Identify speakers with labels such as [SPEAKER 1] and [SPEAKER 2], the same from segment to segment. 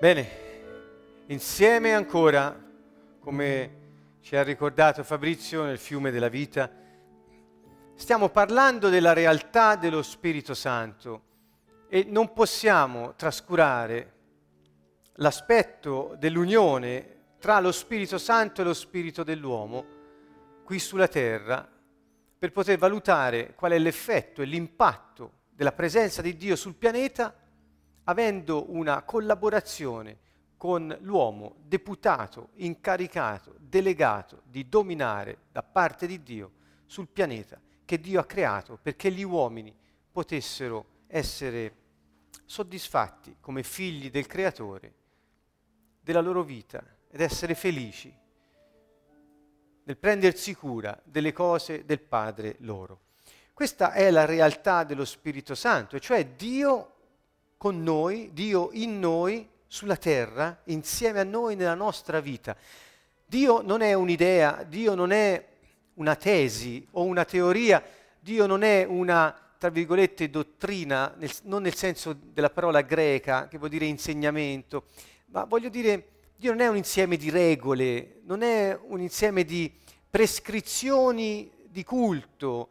[SPEAKER 1] Bene, insieme ancora, come ci ha ricordato Fabrizio nel fiume della vita, stiamo parlando della realtà dello Spirito Santo e non possiamo trascurare l'aspetto dell'unione tra lo Spirito Santo e lo Spirito dell'uomo qui sulla terra per poter valutare qual è l'effetto e l'impatto della presenza di Dio sul pianeta avendo una collaborazione con l'uomo deputato, incaricato, delegato di dominare da parte di Dio sul pianeta che Dio ha creato perché gli uomini potessero essere soddisfatti come figli del Creatore della loro vita ed essere felici nel prendersi cura delle cose del Padre loro. Questa è la realtà dello Spirito Santo, cioè Dio con noi, Dio in noi, sulla terra, insieme a noi nella nostra vita. Dio non è un'idea, Dio non è una tesi o una teoria, Dio non è una, tra virgolette, dottrina, nel, non nel senso della parola greca, che vuol dire insegnamento, ma voglio dire, Dio non è un insieme di regole, non è un insieme di prescrizioni di culto,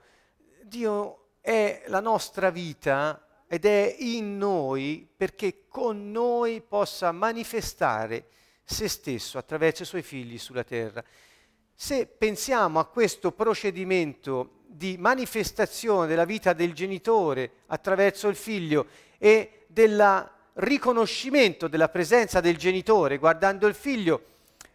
[SPEAKER 1] Dio è la nostra vita ed è in noi perché con noi possa manifestare se stesso attraverso i suoi figli sulla terra. Se pensiamo a questo procedimento di manifestazione della vita del genitore attraverso il figlio e del riconoscimento della presenza del genitore guardando il figlio,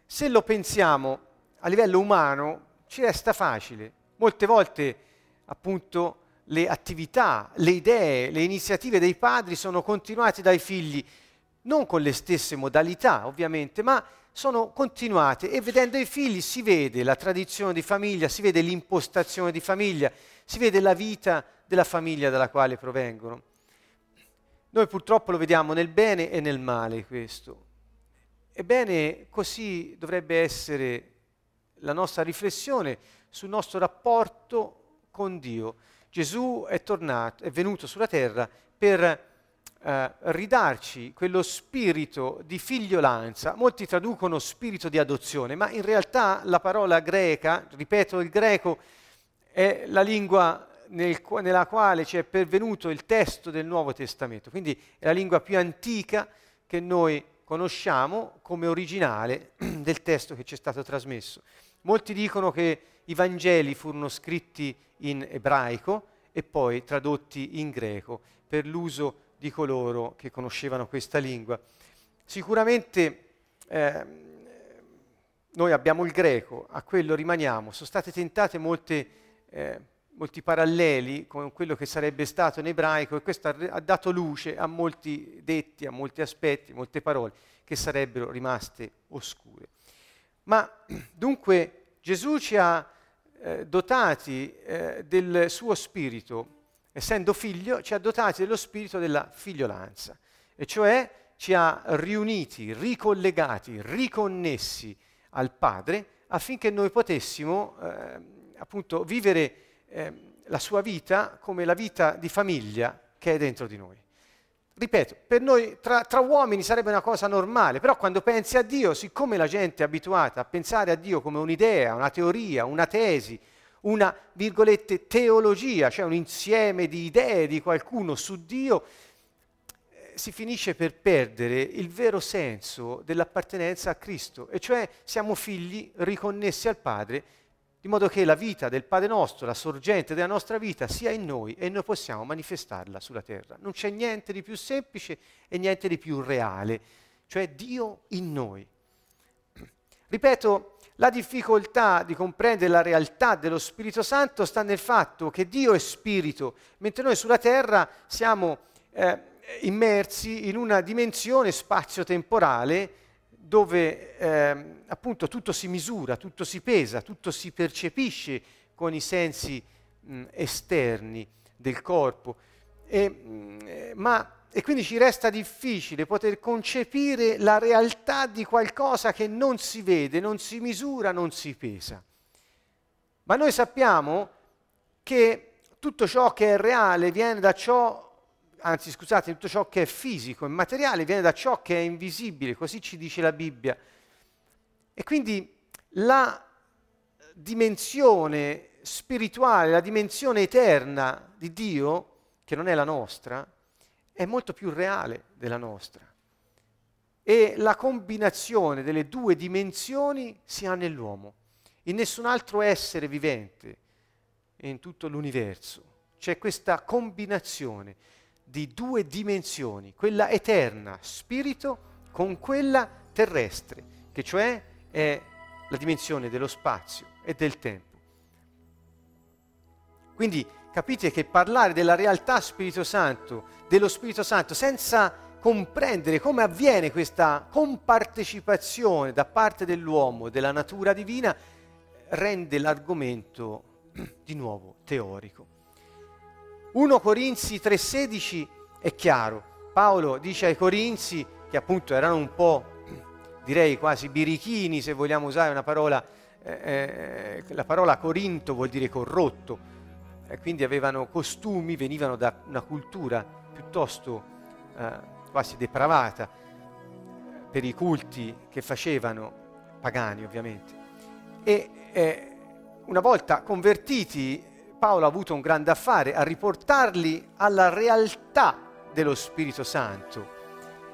[SPEAKER 1] se lo pensiamo a livello umano ci resta facile. Molte volte appunto le attività, le idee, le iniziative dei padri sono continuate dai figli, non con le stesse modalità ovviamente, ma sono continuate e vedendo i figli si vede la tradizione di famiglia, si vede l'impostazione di famiglia, si vede la vita della famiglia dalla quale provengono. Noi purtroppo lo vediamo nel bene e nel male questo. Ebbene, così dovrebbe essere la nostra riflessione sul nostro rapporto con Dio Gesù è tornato, è venuto sulla terra per eh, ridarci quello spirito di figliolanza. Molti traducono spirito di adozione, ma in realtà la parola greca, ripeto, il greco è la lingua nel, nella quale ci è pervenuto il testo del Nuovo Testamento, quindi è la lingua più antica che noi conosciamo come originale del testo che ci è stato trasmesso. Molti dicono che i Vangeli furono scritti in ebraico e poi tradotti in greco per l'uso di coloro che conoscevano questa lingua. Sicuramente eh, noi abbiamo il greco, a quello rimaniamo, sono state tentate molte, eh, molti paralleli con quello che sarebbe stato in ebraico e questo ha dato luce a molti detti, a molti aspetti, molte parole che sarebbero rimaste oscure. Ma dunque Gesù ci ha eh, dotati eh, del suo spirito, essendo figlio, ci ha dotati dello spirito della figliolanza, e cioè ci ha riuniti, ricollegati, riconnessi al Padre affinché noi potessimo eh, appunto vivere eh, la sua vita come la vita di famiglia che è dentro di noi ripeto, per noi tra, tra, uomini sarebbe una cosa normale, però quando pensi a Dio, siccome la gente è abituata a pensare a Dio come un'idea, una teoria, una tesi, una, virgolette, teologia, cioè un insieme di idee di qualcuno su Dio, eh, si finisce per perdere il vero senso dell'appartenenza a Cristo, e cioè siamo figli riconnessi al Padre di modo che la vita del Padre nostro, la sorgente della nostra vita, sia in noi e noi possiamo manifestarla sulla terra. Non c'è niente di più semplice e niente di più reale, cioè Dio in noi. Ripeto, la difficoltà di comprendere la realtà dello Spirito Santo sta nel fatto che Dio è Spirito, mentre noi sulla terra siamo eh, immersi in una dimensione spazio-temporale dove eh, appunto tutto si misura, tutto si pesa, tutto si percepisce con i sensi mh, esterni del corpo. E, mh, ma, e quindi ci resta difficile poter concepire la realtà di qualcosa che non si vede, non si misura, non si pesa. Ma noi sappiamo che tutto ciò che è reale viene da ciò anzi scusate, tutto ciò che è fisico e materiale viene da ciò che è invisibile, così ci dice la Bibbia. E quindi la dimensione spirituale, la dimensione eterna di Dio, che non è la nostra, è molto più reale della nostra. E la combinazione delle due dimensioni si ha nell'uomo. In nessun altro essere vivente in tutto l'universo c'è questa combinazione di due dimensioni, quella eterna, spirito, con quella terrestre, che cioè è la dimensione dello spazio e del tempo. Quindi capite che parlare della realtà Spirito Santo, dello Spirito Santo, senza comprendere come avviene questa compartecipazione da parte dell'uomo della natura divina, rende l'argomento di nuovo teorico. 1 Corinzi 3:16 è chiaro. Paolo dice ai Corinzi, che appunto erano un po', direi quasi birichini, se vogliamo usare una parola, eh, eh la parola Corinto vuol dire corrotto, e quindi avevano costumi, venivano da una cultura piuttosto eh, quasi depravata per i culti che facevano, pagani ovviamente. E eh, una volta convertiti Paolo ha avuto un grande affare a riportarli alla realtà dello Spirito Santo.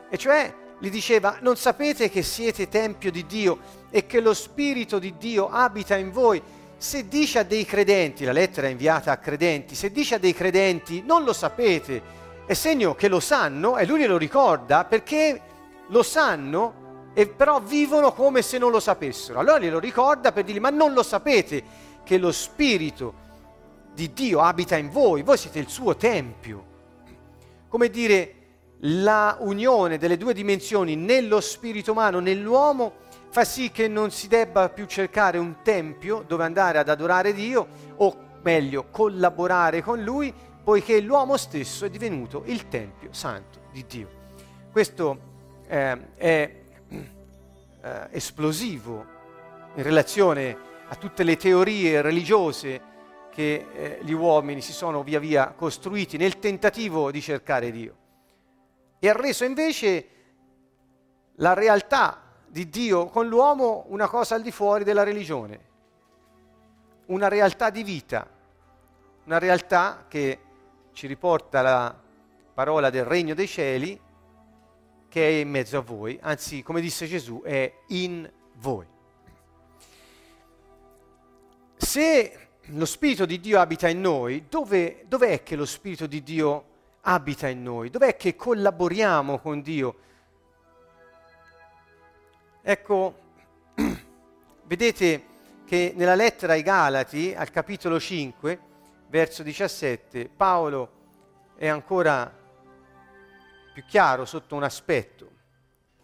[SPEAKER 1] E cioè gli diceva, non sapete che siete tempio di Dio e che lo Spirito di Dio abita in voi? Se dice a dei credenti, la lettera è inviata a credenti, se dice a dei credenti non lo sapete, è segno che lo sanno e lui glielo ricorda perché lo sanno e però vivono come se non lo sapessero. Allora glielo ricorda per dirgli ma non lo sapete che lo Spirito di Dio abita in voi, voi siete il suo tempio. Come dire, la unione delle due dimensioni nello spirito umano, nell'uomo, fa sì che non si debba più cercare un tempio dove andare ad adorare Dio, o meglio, collaborare con Lui, poiché l'uomo stesso è divenuto il tempio santo di Dio. Questo eh, è eh, esplosivo in relazione a tutte le teorie religiose che eh, gli uomini si sono via via costruiti nel tentativo di cercare Dio. E ha reso invece la realtà di Dio con l'uomo una cosa al di fuori della religione, una realtà di vita, una realtà che ci riporta la parola del regno dei cieli che è in mezzo a voi, anzi come disse Gesù è in voi. Se lo Spirito di Dio abita in noi, dove, dov'è che lo Spirito di Dio abita in noi? Dov'è che collaboriamo con Dio? Ecco, vedete che nella lettera ai Galati, al capitolo 5, verso 17, Paolo è ancora più chiaro sotto un aspetto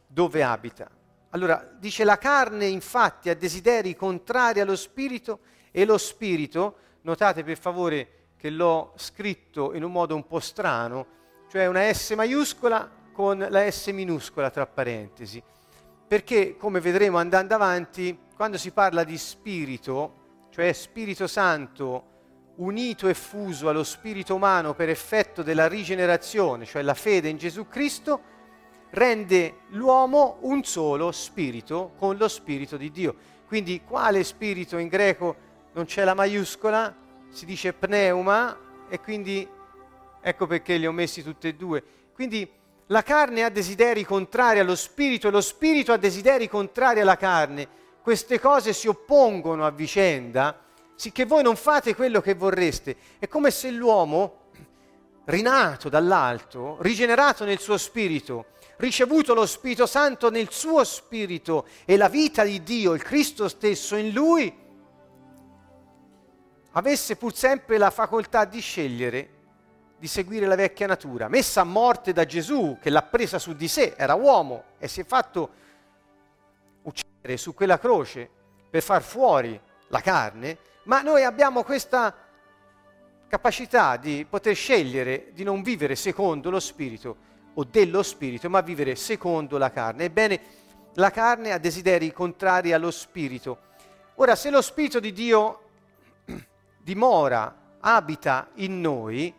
[SPEAKER 1] dove abita. Allora, dice la carne infatti ha desideri contrari allo spirito e lo spirito, notate per favore che l'ho scritto in un modo un po' strano, cioè una S maiuscola con la S minuscola tra parentesi, perché come vedremo andando avanti, quando si parla di spirito, cioè Spirito Santo unito e fuso allo spirito umano per effetto della rigenerazione, cioè la fede in Gesù Cristo, rende l'uomo un solo spirito con lo spirito di Dio. Quindi quale spirito in greco non c'è la maiuscola, si dice pneuma e quindi ecco perché li ho messi tutti e due. Quindi la carne ha desideri contrari allo spirito e lo spirito ha desideri contrari alla carne. Queste cose si oppongono a vicenda, sicché voi non fate quello che vorreste. È come se l'uomo, rinato dall'alto, rigenerato nel suo spirito, ricevuto lo Spirito Santo nel suo spirito e la vita di Dio, il Cristo stesso in lui, avesse pur sempre la facoltà di scegliere di seguire la vecchia natura, messa a morte da Gesù che l'ha presa su di sé, era uomo e si è fatto uccidere su quella croce per far fuori la carne, ma noi abbiamo questa capacità di poter scegliere di non vivere secondo lo spirito o dello spirito, ma vivere secondo la carne. Ebbene, la carne ha desideri contrari allo spirito. Ora, se lo spirito di Dio dimora, abita in noi,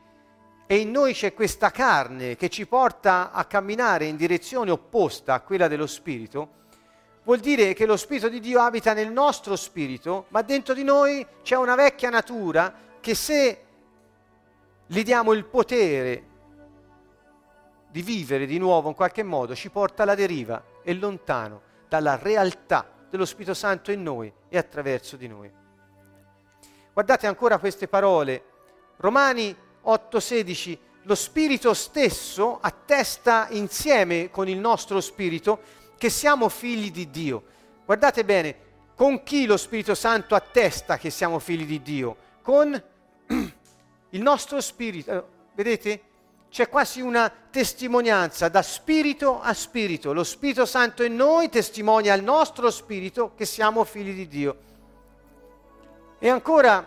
[SPEAKER 1] e in noi c'è questa carne che ci porta a camminare in direzione opposta a quella dello Spirito, vuol dire che lo Spirito di Dio abita nel nostro spirito, ma dentro di noi c'è una vecchia natura che se gli diamo il potere di vivere di nuovo in qualche modo ci porta alla deriva e lontano dalla realtà dello Spirito Santo in noi e attraverso di noi. Guardate ancora queste parole. Romani 8:16, lo Spirito stesso attesta insieme con il nostro Spirito che siamo figli di Dio. Guardate bene, con chi lo Spirito Santo attesta che siamo figli di Dio? Con il nostro Spirito. Vedete? C'è quasi una testimonianza da spirito a spirito. Lo Spirito Santo in noi testimonia al nostro spirito che siamo figli di Dio. E ancora,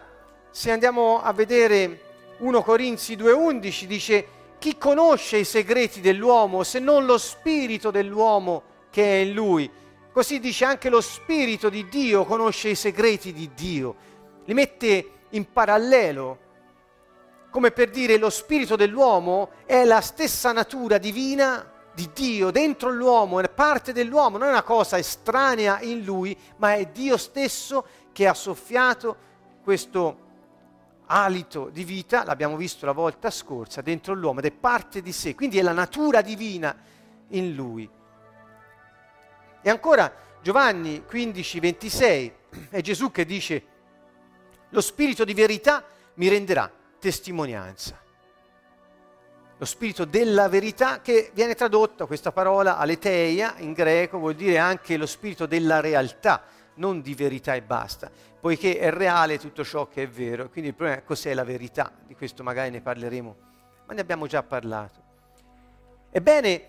[SPEAKER 1] se andiamo a vedere 1 Corinzi 2.11 dice chi conosce i segreti dell'uomo se non lo spirito dell'uomo che è in lui? Così dice anche lo spirito di Dio conosce i segreti di Dio. Li mette in parallelo, come per dire lo spirito dell'uomo è la stessa natura divina di Dio dentro l'uomo, è parte dell'uomo, non è una cosa estranea in lui, ma è Dio stesso che ha soffiato questo alito di vita, l'abbiamo visto la volta scorsa, dentro l'uomo ed è parte di sé, quindi è la natura divina in lui. E ancora Giovanni 15, 26, è Gesù che dice, lo spirito di verità mi renderà testimonianza. Lo spirito della verità che viene tradotto, questa parola aleteia in greco vuol dire anche lo spirito della realtà, non di verità e basta poiché è reale tutto ciò che è vero. Quindi il problema è cos'è la verità, di questo magari ne parleremo, ma ne abbiamo già parlato. Ebbene,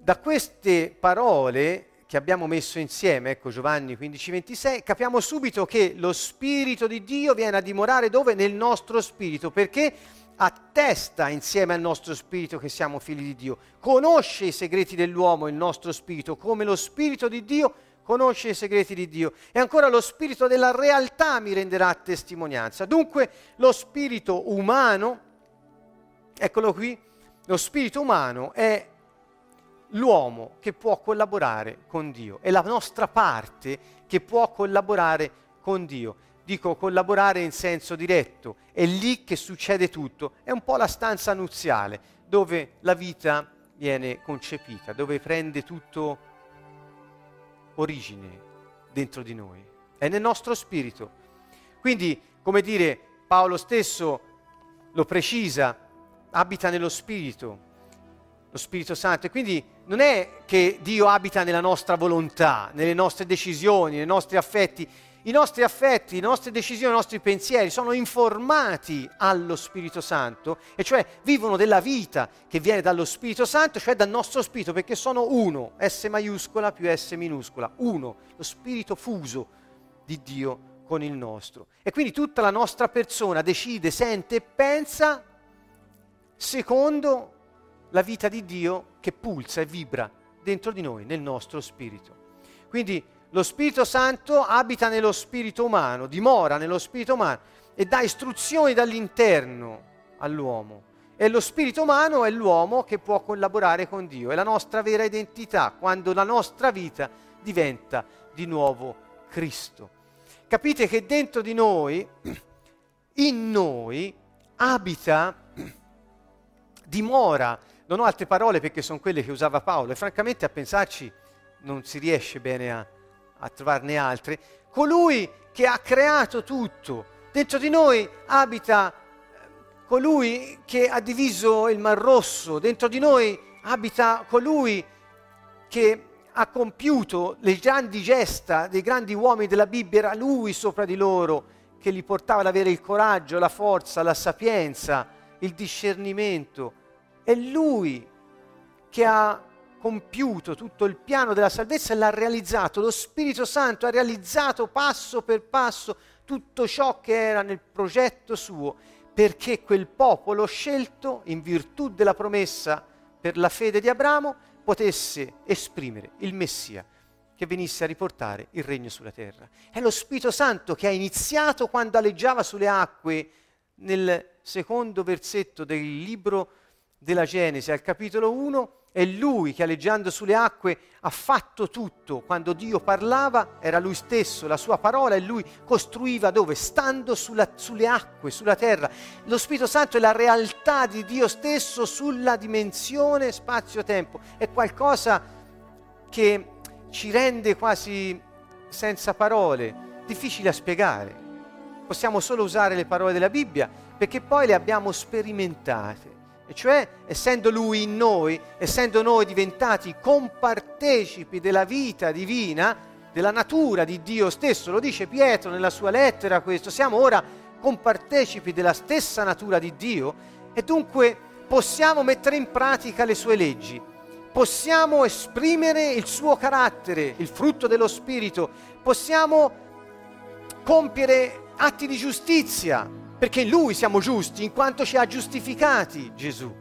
[SPEAKER 1] da queste parole che abbiamo messo insieme, ecco Giovanni 15:26, capiamo subito che lo Spirito di Dio viene a dimorare dove? Nel nostro spirito, perché attesta insieme al nostro spirito che siamo figli di Dio, conosce i segreti dell'uomo il nostro spirito, come lo Spirito di Dio conosce i segreti di Dio. E ancora lo spirito della realtà mi renderà testimonianza. Dunque lo spirito umano, eccolo qui, lo spirito umano è l'uomo che può collaborare con Dio, è la nostra parte che può collaborare con Dio. Dico collaborare in senso diretto, è lì che succede tutto, è un po' la stanza nuziale dove la vita viene concepita, dove prende tutto origine dentro di noi, è nel nostro spirito. Quindi, come dire, Paolo stesso lo precisa, abita nello spirito, lo Spirito Santo. E quindi non è che Dio abita nella nostra volontà, nelle nostre decisioni, nei nostri affetti, i nostri affetti, le nostre decisioni, i nostri pensieri sono informati allo Spirito Santo, e cioè vivono della vita che viene dallo Spirito Santo, cioè dal nostro Spirito, perché sono uno, S maiuscola più S minuscola, uno, lo Spirito fuso di Dio con il nostro. E quindi tutta la nostra persona decide, sente e pensa secondo la vita di Dio che pulsa e vibra dentro di noi, nel nostro spirito. Quindi lo Spirito Santo abita nello spirito umano, dimora nello spirito umano e dà istruzioni dall'interno all'uomo. E lo spirito umano è l'uomo che può collaborare con Dio, è la nostra vera identità, quando la nostra vita diventa di nuovo Cristo. Capite che dentro di noi, in noi, abita, dimora, non ho altre parole perché sono quelle che usava Paolo e francamente a pensarci non si riesce bene a, a trovarne altre, colui che ha creato tutto. Dentro di noi abita eh, colui che ha diviso il Mar Rosso, dentro di noi abita colui che ha compiuto le grandi gesta dei grandi uomini della Bibbia, era lui sopra di loro che li portava ad avere il coraggio, la forza, la sapienza, il discernimento. È lui che ha compiuto tutto il piano della salvezza e l'ha realizzato. Lo Spirito Santo ha realizzato passo per passo tutto ciò che era nel progetto suo, perché quel popolo scelto in virtù della promessa per la fede di Abramo potesse esprimere il Messia che venisse a riportare il regno sulla terra. È lo Spirito Santo che ha iniziato quando aleggiava sulle acque nel secondo versetto del libro della Genesi, al capitolo 1, è lui che aleggiando sulle acque ha fatto tutto. Quando Dio parlava era lui stesso, la sua parola e lui costruiva dove? Stando sulla, sulle acque, sulla terra. Lo Spirito Santo è la realtà di Dio stesso sulla dimensione spazio-tempo. È qualcosa che ci rende quasi senza parole, difficile da spiegare. Possiamo solo usare le parole della Bibbia perché poi le abbiamo sperimentate e cioè essendo Lui in noi, essendo noi diventati compartecipi della vita divina, della natura di Dio stesso, lo dice Pietro nella sua lettera questo, siamo ora compartecipi della stessa natura di Dio e dunque possiamo mettere in pratica le sue leggi, possiamo esprimere il suo carattere, il frutto dello Spirito, possiamo compiere atti di giustizia, perché in Lui siamo giusti, in quanto ci ha giustificati Gesù.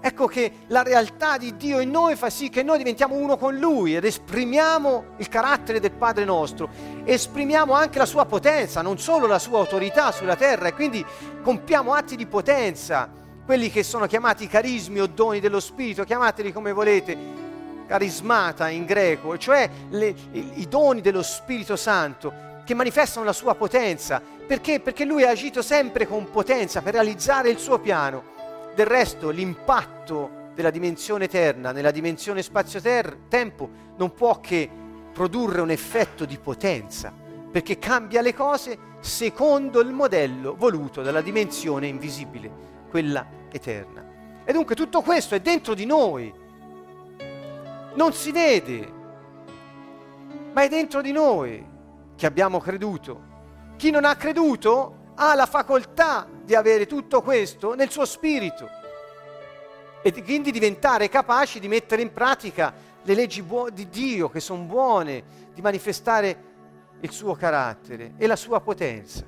[SPEAKER 1] Ecco che la realtà di Dio in noi fa sì che noi diventiamo uno con Lui ed esprimiamo il carattere del Padre nostro, esprimiamo anche la sua potenza, non solo la sua autorità sulla terra e quindi compiamo atti di potenza, quelli che sono chiamati carismi o doni dello Spirito, chiamateli come volete, carismata in greco, cioè le, i, doni dello Spirito Santo che manifestano la sua potenza. Perché? Perché lui ha agito sempre con potenza per realizzare il suo piano. Del resto l'impatto della dimensione eterna nella dimensione spazio-tempo non può che produrre un effetto di potenza, perché cambia le cose secondo il modello voluto dalla dimensione invisibile, quella eterna. E dunque tutto questo è dentro di noi. Non si vede, ma è dentro di noi che abbiamo creduto. Chi non ha creduto ha la facoltà di avere tutto questo nel suo spirito e quindi diventare capaci di mettere in pratica le leggi buo- di Dio che sono buone, di manifestare il suo carattere e la sua potenza.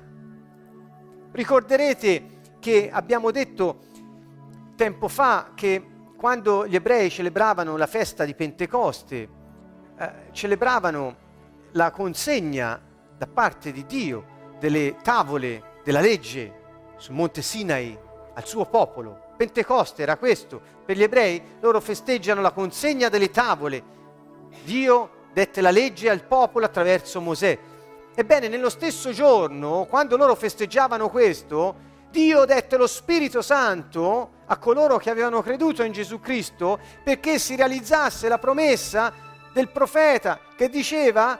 [SPEAKER 1] Ricorderete che abbiamo detto tempo fa che quando gli ebrei celebravano la festa di Pentecoste, eh, celebravano la consegna da parte di Dio delle tavole della legge sul monte Sinai al suo popolo. Pentecoste era questo. Per gli ebrei loro festeggiano la consegna delle tavole. Dio dette la legge al popolo attraverso Mosè. Ebbene, nello stesso giorno, quando loro festeggiavano questo, Dio dette lo Spirito Santo a coloro che avevano creduto in Gesù Cristo perché si realizzasse la promessa del profeta che diceva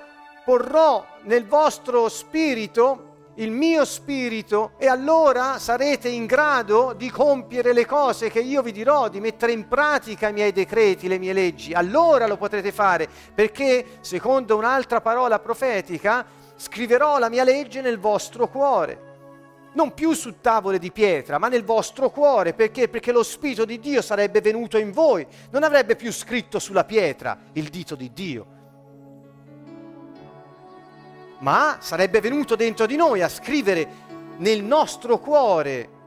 [SPEAKER 1] porrò nel vostro spirito il mio spirito e allora sarete in grado di compiere le cose che io vi dirò, di mettere in pratica i miei decreti, le mie leggi. Allora lo potrete fare, perché secondo un'altra parola profetica scriverò la mia legge nel vostro cuore. Non più su tavole di pietra, ma nel vostro cuore. Perché? Perché lo Spirito di Dio sarebbe venuto in voi. Non avrebbe più scritto sulla pietra il dito di Dio, ma sarebbe venuto dentro di noi a scrivere nel nostro cuore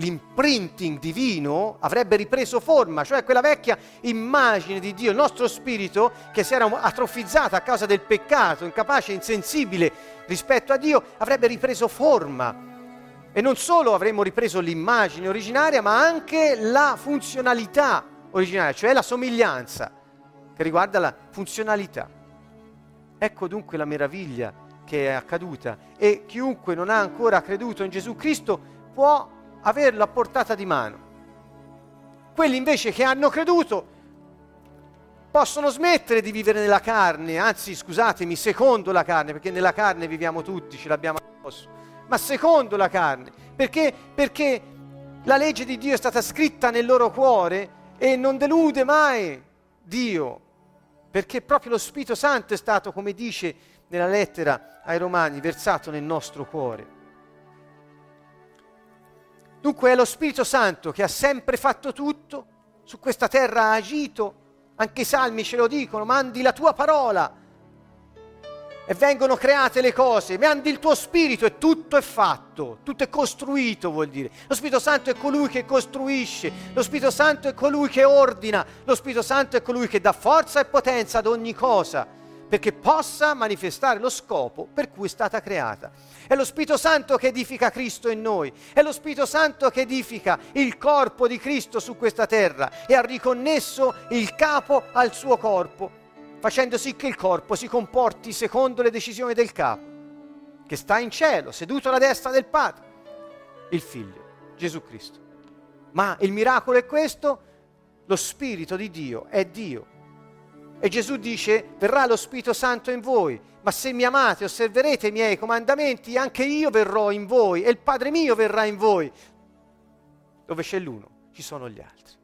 [SPEAKER 1] l'imprinting divino avrebbe ripreso forma, cioè quella vecchia immagine di Dio, il nostro spirito che si era atrofizzato a causa del peccato, incapace, insensibile rispetto a Dio, avrebbe ripreso forma. E non solo avremmo ripreso l'immagine originaria, ma anche la funzionalità originaria, cioè la somiglianza che riguarda la funzionalità. Ecco dunque la meraviglia che è accaduta e chiunque non ha ancora creduto in Gesù Cristo può averlo a portata di mano. Quelli invece che hanno creduto possono smettere di vivere nella carne, anzi scusatemi, secondo la carne, perché nella carne viviamo tutti, ce l'abbiamo addosso, ma secondo la carne, perché? Perché la legge di Dio è stata scritta nel loro cuore e non delude mai Dio perché proprio lo Spirito Santo è stato, come dice nella lettera ai Romani, versato nel nostro cuore. Dunque è lo Spirito Santo che ha sempre fatto tutto, su questa terra ha agito, anche i salmi ce lo dicono, mandi la tua parola e vengono create le cose, mandi il tuo spirito e tutto è fatto, tutto è costruito vuol dire. Lo Spirito Santo è colui che costruisce, lo Spirito Santo è colui che ordina, lo Spirito Santo è colui che dà forza e potenza ad ogni cosa perché possa manifestare lo scopo per cui è stata creata. È lo Spirito Santo che edifica Cristo in noi, è lo Spirito Santo che edifica il corpo di Cristo su questa terra e ha riconnesso il capo al suo corpo, facendo sì che il corpo si comporti secondo le decisioni del capo, che sta in cielo, seduto alla destra del Padre, il Figlio, Gesù Cristo. Ma il miracolo è questo, lo Spirito di Dio è Dio e Gesù dice, verrà lo Spirito Santo in voi, ma se mi amate, osserverete i miei comandamenti, anche io verrò in voi e il Padre mio verrà in voi. Dove c'è l'uno, ci sono gli altri.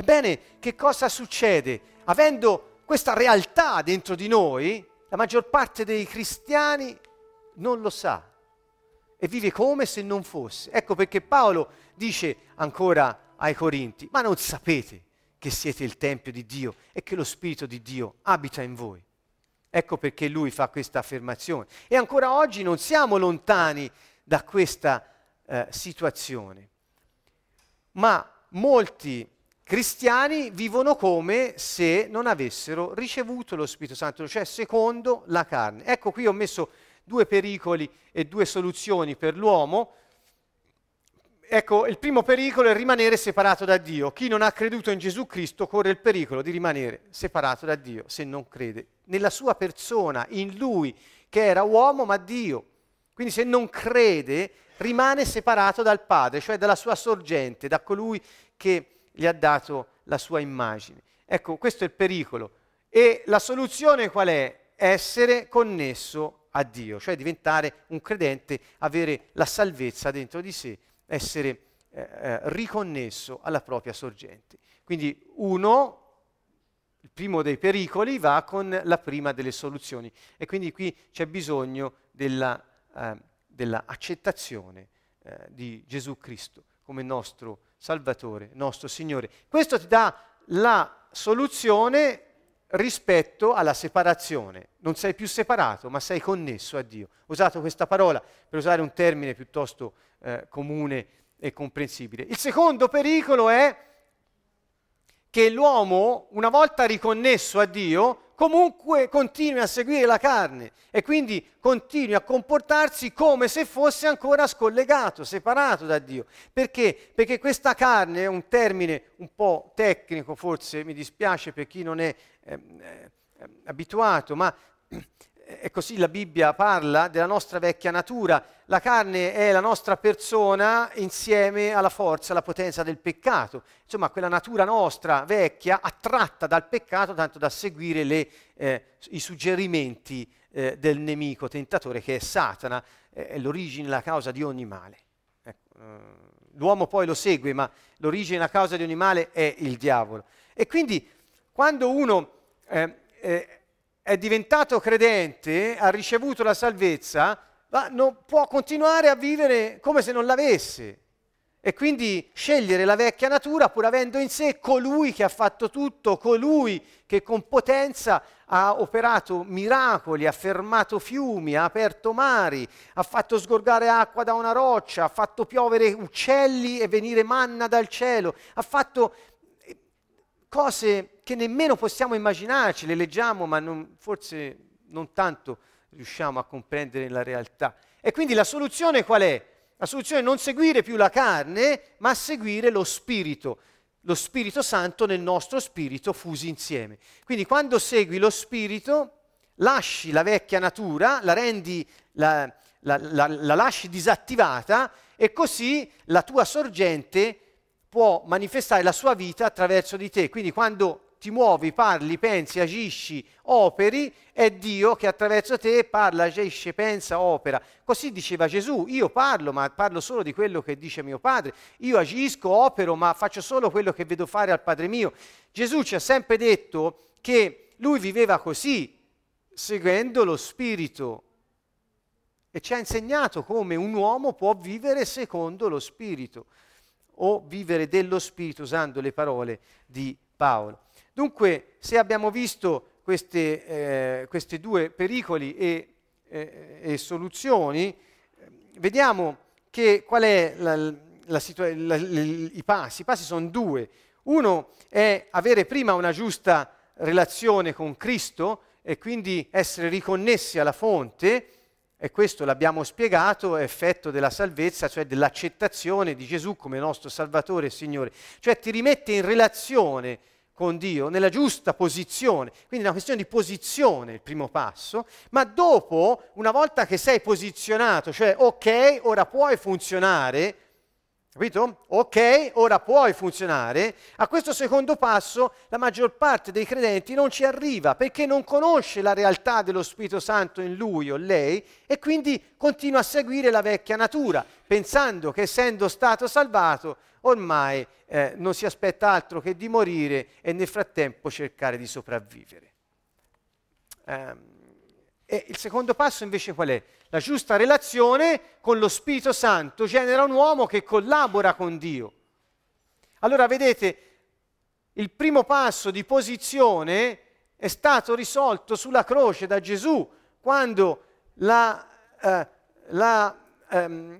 [SPEAKER 1] Ebbene, che cosa succede? Avendo questa realtà dentro di noi, la maggior parte dei cristiani non lo sa e vive come se non fosse. Ecco perché Paolo dice ancora ai Corinti, ma non sapete che siete il Tempio di Dio e che lo Spirito di Dio abita in voi. Ecco perché lui fa questa affermazione. E ancora oggi non siamo lontani da questa eh, situazione. Ma molti cristiani vivono come se non avessero ricevuto lo Spirito Santo, cioè secondo la carne. Ecco qui ho messo due pericoli e due soluzioni per l'uomo Ecco, il primo pericolo è rimanere separato da Dio. Chi non ha creduto in Gesù Cristo corre il pericolo di rimanere separato da Dio se non crede nella sua persona, in Lui che era uomo ma Dio. Quindi se non crede rimane separato dal Padre, cioè dalla sua sorgente, da colui che gli ha dato la sua immagine. Ecco, questo è il pericolo. E la soluzione qual è? Essere connesso a Dio, cioè diventare un credente, avere la salvezza dentro di sé essere eh, eh, riconnesso alla propria sorgente. Quindi uno, il primo dei pericoli, va con la prima delle soluzioni e quindi qui c'è bisogno della, eh, dell'accettazione eh, di Gesù Cristo come nostro Salvatore, nostro Signore. Questo ti dà la soluzione rispetto alla separazione. Non sei più separato, ma sei connesso a Dio. Ho usato questa parola per usare un termine piuttosto eh, comune e comprensibile. Il secondo pericolo è che l'uomo, una volta riconnesso a Dio, comunque continui a seguire la carne e quindi continui a comportarsi come se fosse ancora scollegato, separato da Dio. Perché? Perché questa carne è un termine un po' tecnico, forse mi dispiace per chi non è eh, eh, abituato, ma è così la Bibbia parla della nostra vecchia natura. La carne è la nostra persona insieme alla forza, alla potenza del peccato. Insomma, quella natura nostra vecchia, attratta dal peccato, tanto da seguire le, eh, i suggerimenti eh, del nemico tentatore che è Satana, eh, è l'origine, la causa di ogni male. Ecco, eh, l'uomo poi lo segue, ma l'origine, la causa di ogni male è il diavolo. E quindi quando uno eh, eh, è diventato credente, ha ricevuto la salvezza, ma non può continuare a vivere come se non l'avesse. E quindi scegliere la vecchia natura pur avendo in sé colui che ha fatto tutto, colui che con potenza ha operato miracoli, ha fermato fiumi, ha aperto mari, ha fatto sgorgare acqua da una roccia, ha fatto piovere uccelli e venire manna dal cielo, ha fatto cose che nemmeno possiamo immaginarci, le leggiamo ma non, forse non tanto riusciamo a comprendere la realtà. E quindi la soluzione qual è? La soluzione è non seguire più la carne, ma seguire lo Spirito, lo Spirito Santo nel nostro spirito fusi insieme. Quindi quando segui lo Spirito, lasci la vecchia natura, la rendi, la, la, la, la lasci disattivata e così la tua sorgente può manifestare la sua vita attraverso di te. Quindi quando ti muovi, parli, pensi, agisci, operi, è Dio che attraverso te parla, agisce, pensa, opera. Così diceva Gesù, io parlo, ma parlo solo di quello che dice mio Padre, io agisco, opero, ma faccio solo quello che vedo fare al Padre mio. Gesù ci ha sempre detto che lui viveva così, seguendo lo Spirito, e ci ha insegnato come un uomo può vivere secondo lo Spirito o vivere dello Spirito usando le parole di Paolo. Dunque, se abbiamo visto questi eh, due pericoli e, eh, e soluzioni, vediamo che qual è la, la situa- la, i passi. I passi sono due. Uno è avere prima una giusta relazione con Cristo e quindi essere riconnessi alla fonte, e questo l'abbiamo spiegato, effetto della salvezza, cioè dell'accettazione di Gesù come nostro Salvatore e Signore. Cioè ti rimette in relazione con Dio, nella giusta posizione. Quindi è una questione di posizione il primo passo, ma dopo, una volta che sei posizionato, cioè ok, ora puoi funzionare, Capito? Ok, ora puoi funzionare. A questo secondo passo la maggior parte dei credenti non ci arriva perché non conosce la realtà dello Spirito Santo in lui o lei e quindi continua a seguire la vecchia natura, pensando che essendo stato salvato ormai eh, non si aspetta altro che di morire e nel frattempo cercare di sopravvivere. Um, e il secondo passo invece qual è? La giusta relazione con lo Spirito Santo genera un uomo che collabora con Dio. Allora vedete, il primo passo di posizione è stato risolto sulla croce da Gesù quando la, eh, la, ehm,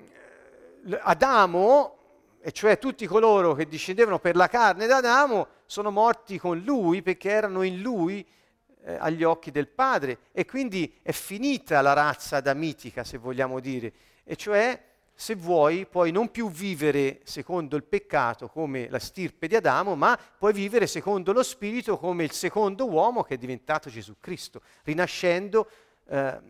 [SPEAKER 1] Adamo, e cioè tutti coloro che discendevano per la carne d'Adamo, sono morti con lui perché erano in lui eh, agli occhi del Padre e quindi è finita la razza adamitica, se vogliamo dire, e cioè se vuoi puoi non più vivere secondo il peccato come la stirpe di Adamo, ma puoi vivere secondo lo Spirito come il secondo uomo che è diventato Gesù Cristo, rinascendo eh,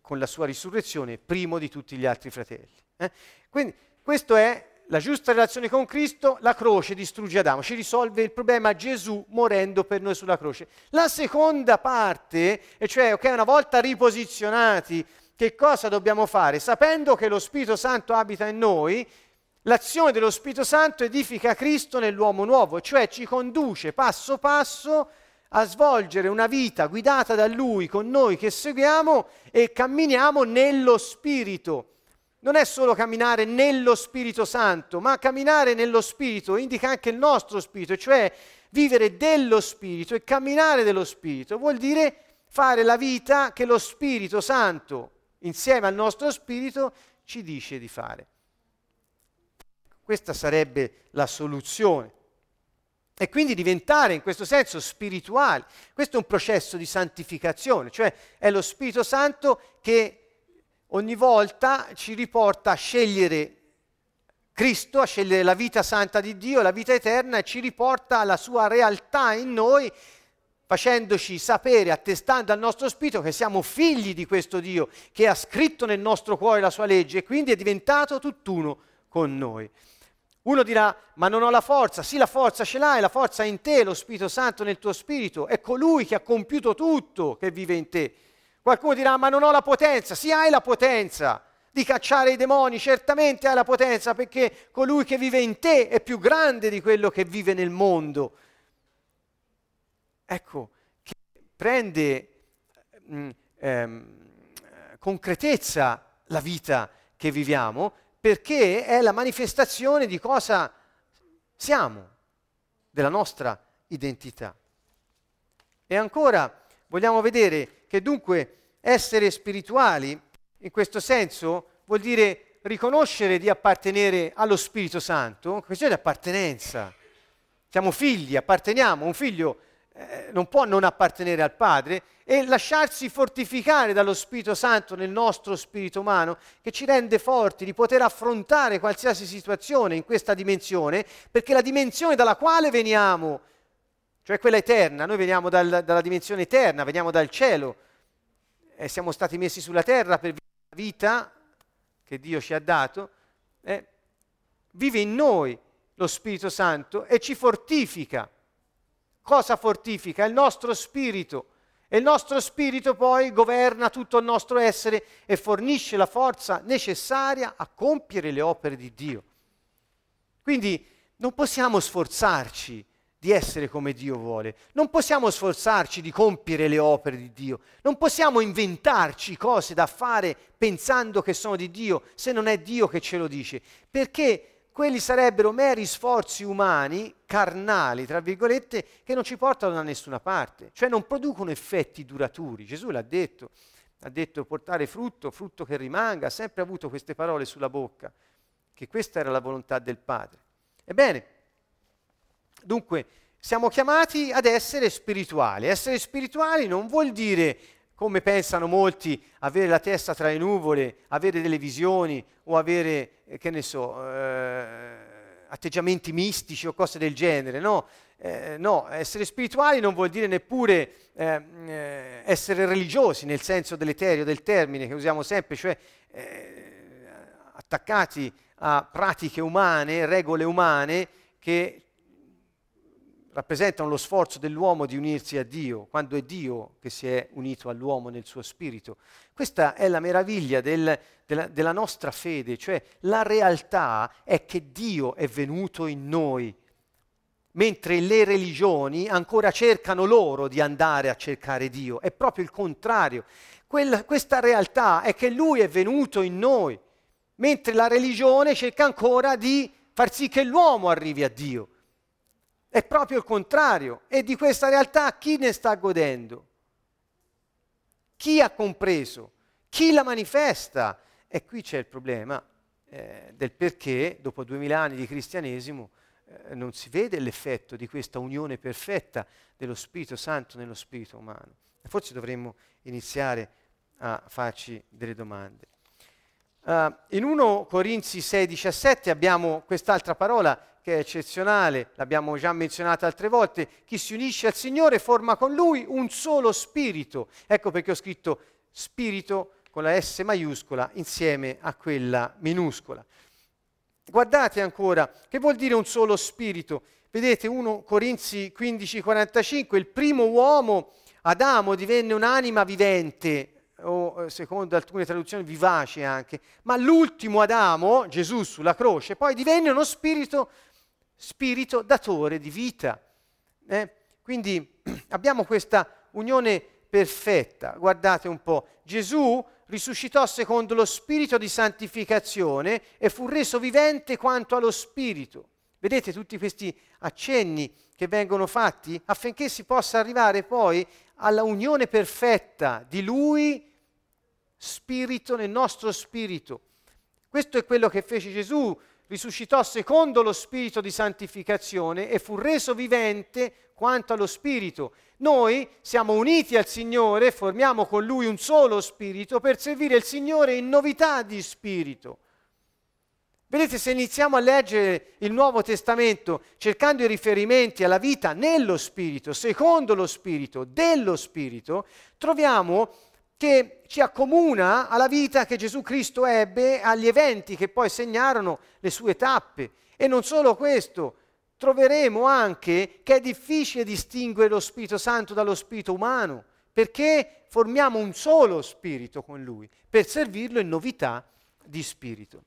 [SPEAKER 1] con la sua risurrezione primo di tutti gli altri fratelli. Eh? Quindi questo è la giusta relazione con Cristo, la croce distrugge Adamo, ci risolve il problema Gesù morendo per noi sulla croce. La seconda parte, e cioè, ok, una volta riposizionati, che cosa dobbiamo fare? Sapendo che lo Spirito Santo abita in noi, l'azione dello Spirito Santo edifica Cristo nell'uomo nuovo, cioè ci conduce passo passo a svolgere una vita guidata da Lui, con noi che seguiamo e camminiamo nello Spirito non è solo camminare nello Spirito Santo, ma camminare nello Spirito indica anche il nostro Spirito, cioè vivere dello Spirito e camminare dello Spirito vuol dire fare la vita che lo Spirito Santo, insieme al nostro Spirito, ci dice di fare. Questa sarebbe la soluzione. E quindi diventare in questo senso spirituali. Questo è un processo di santificazione, cioè è lo Spirito Santo che ogni volta ci riporta a scegliere Cristo, a scegliere la vita santa di Dio, la vita eterna e ci riporta alla sua realtà in noi, facendoci sapere, attestando al nostro spirito che siamo figli di questo Dio che ha scritto nel nostro cuore la sua legge e quindi è diventato tutt'uno con noi. Uno dirà, ma non ho la forza. Sì, la forza ce l'hai, la forza è in te, lo Spirito Santo nel tuo spirito. È colui che ha compiuto tutto che vive in te. Qualcuno dirà, ma non ho la potenza. Sì, hai la potenza di cacciare i demoni, certamente hai la potenza perché colui che vive in te è più grande di quello che vive nel mondo. Ecco, che prende mh, mm, ehm, concretezza la vita che viviamo perché è la manifestazione di cosa siamo, della nostra identità. E ancora vogliamo vedere che dunque essere spirituali, in questo senso, vuol dire riconoscere di appartenere allo Spirito Santo, questione di appartenenza. Siamo figli, apparteniamo, un figlio eh, non può non appartenere al Padre e lasciarsi fortificare dallo Spirito Santo nel nostro spirito umano che ci rende forti di poter affrontare qualsiasi situazione in questa dimensione, perché la dimensione dalla quale veniamo, cioè quella eterna, noi veniamo dal, dalla dimensione eterna, veniamo dal cielo, eh, siamo stati messi sulla terra per la vita che Dio ci ha dato, eh, vive in noi lo Spirito Santo e ci fortifica. Cosa fortifica? Il nostro spirito. E il nostro spirito poi governa tutto il nostro essere e fornisce la forza necessaria a compiere le opere di Dio. Quindi non possiamo sforzarci di essere come Dio vuole. Non possiamo sforzarci di compiere le opere di Dio. Non possiamo inventarci cose da fare pensando che sono di Dio se non è Dio che ce lo dice. Perché quelli sarebbero meri sforzi umani, carnali, tra virgolette, che non ci portano da nessuna parte. Cioè non producono effetti duraturi. Gesù l'ha detto. Ha detto portare frutto, frutto che rimanga. Ha sempre avuto queste parole sulla bocca. Che questa era la volontà del Padre. Ebbene, Dunque, siamo chiamati ad essere spirituali. Essere spirituali non vuol dire, come pensano molti, avere la testa tra le nuvole, avere delle visioni o avere, eh, che ne so, eh, atteggiamenti mistici o cose del genere. No, eh, no, essere spirituali non vuol dire neppure eh, eh essere religiosi nel senso deleterio del termine che usiamo sempre, cioè eh, attaccati a pratiche umane, regole umane che rappresentano lo sforzo dell'uomo di unirsi a Dio, quando è Dio che si è unito all'uomo nel suo spirito. Questa è la meraviglia del, della, della nostra fede, cioè la realtà è che Dio è venuto in noi, mentre le religioni ancora cercano loro di andare a cercare Dio. È proprio il contrario. Quella, questa realtà è che Lui è venuto in noi, mentre la religione cerca ancora di far sì che l'uomo arrivi a Dio. È proprio il contrario. E di questa realtà chi ne sta godendo? Chi ha compreso? Chi la manifesta? E qui c'è il problema eh, del perché, dopo duemila anni di cristianesimo, eh, non si vede l'effetto di questa unione perfetta dello Spirito Santo nello Spirito umano. Forse dovremmo iniziare a farci delle domande. Uh, in 1 Corinzi 6,17 abbiamo quest'altra parola che è eccezionale, l'abbiamo già menzionata altre volte, chi si unisce al Signore forma con Lui un solo spirito. Ecco perché ho scritto spirito con la S maiuscola insieme a quella minuscola. Guardate ancora, che vuol dire un solo spirito? Vedete 1 Corinzi 15:45, il primo uomo, Adamo, divenne un'anima vivente, o eh, secondo alcune traduzioni vivace anche, ma l'ultimo Adamo, Gesù sulla croce, poi divenne uno spirito spirito datore di vita. Eh? Quindi abbiamo questa unione perfetta. Guardate un po', Gesù risuscitò secondo lo spirito di santificazione e fu reso vivente quanto allo spirito. Vedete tutti questi accenni che vengono fatti affinché si possa arrivare poi alla unione perfetta di Lui, spirito nel nostro spirito. Questo è quello che fece Gesù risuscitò secondo lo spirito di santificazione e fu reso vivente quanto allo spirito. Noi siamo uniti al Signore, formiamo con Lui un solo spirito per servire il Signore in novità di spirito. Vedete, se iniziamo a leggere il Nuovo Testamento cercando i riferimenti alla vita nello Spirito, secondo lo Spirito, dello Spirito, troviamo che ci accomuna alla vita che Gesù Cristo ebbe, agli eventi che poi segnarono le sue tappe. E non solo questo, troveremo anche che è difficile distinguere lo Spirito Santo dallo Spirito umano, perché formiamo un solo Spirito con Lui, per servirlo in novità di Spirito.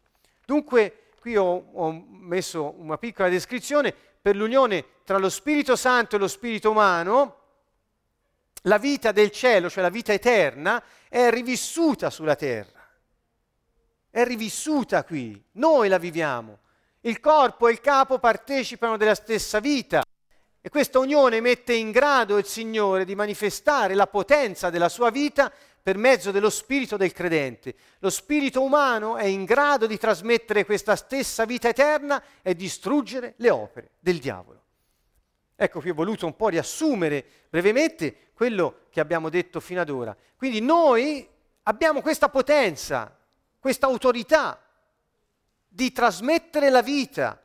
[SPEAKER 1] Dunque, qui ho, ho messo una piccola descrizione per l'unione tra lo Spirito Santo e lo Spirito umano, la vita del cielo, cioè la vita eterna, è rivissuta sulla terra. È rivissuta qui, noi la viviamo. Il corpo e il capo partecipano della stessa vita e questa unione mette in grado il Signore di manifestare la potenza della sua vita per mezzo dello spirito del credente. Lo spirito umano è in grado di trasmettere questa stessa vita eterna e distruggere le opere del diavolo. Ecco, qui ho voluto un po' riassumere brevemente quello che abbiamo detto fino ad ora. Quindi noi abbiamo questa potenza, questa autorità di trasmettere la vita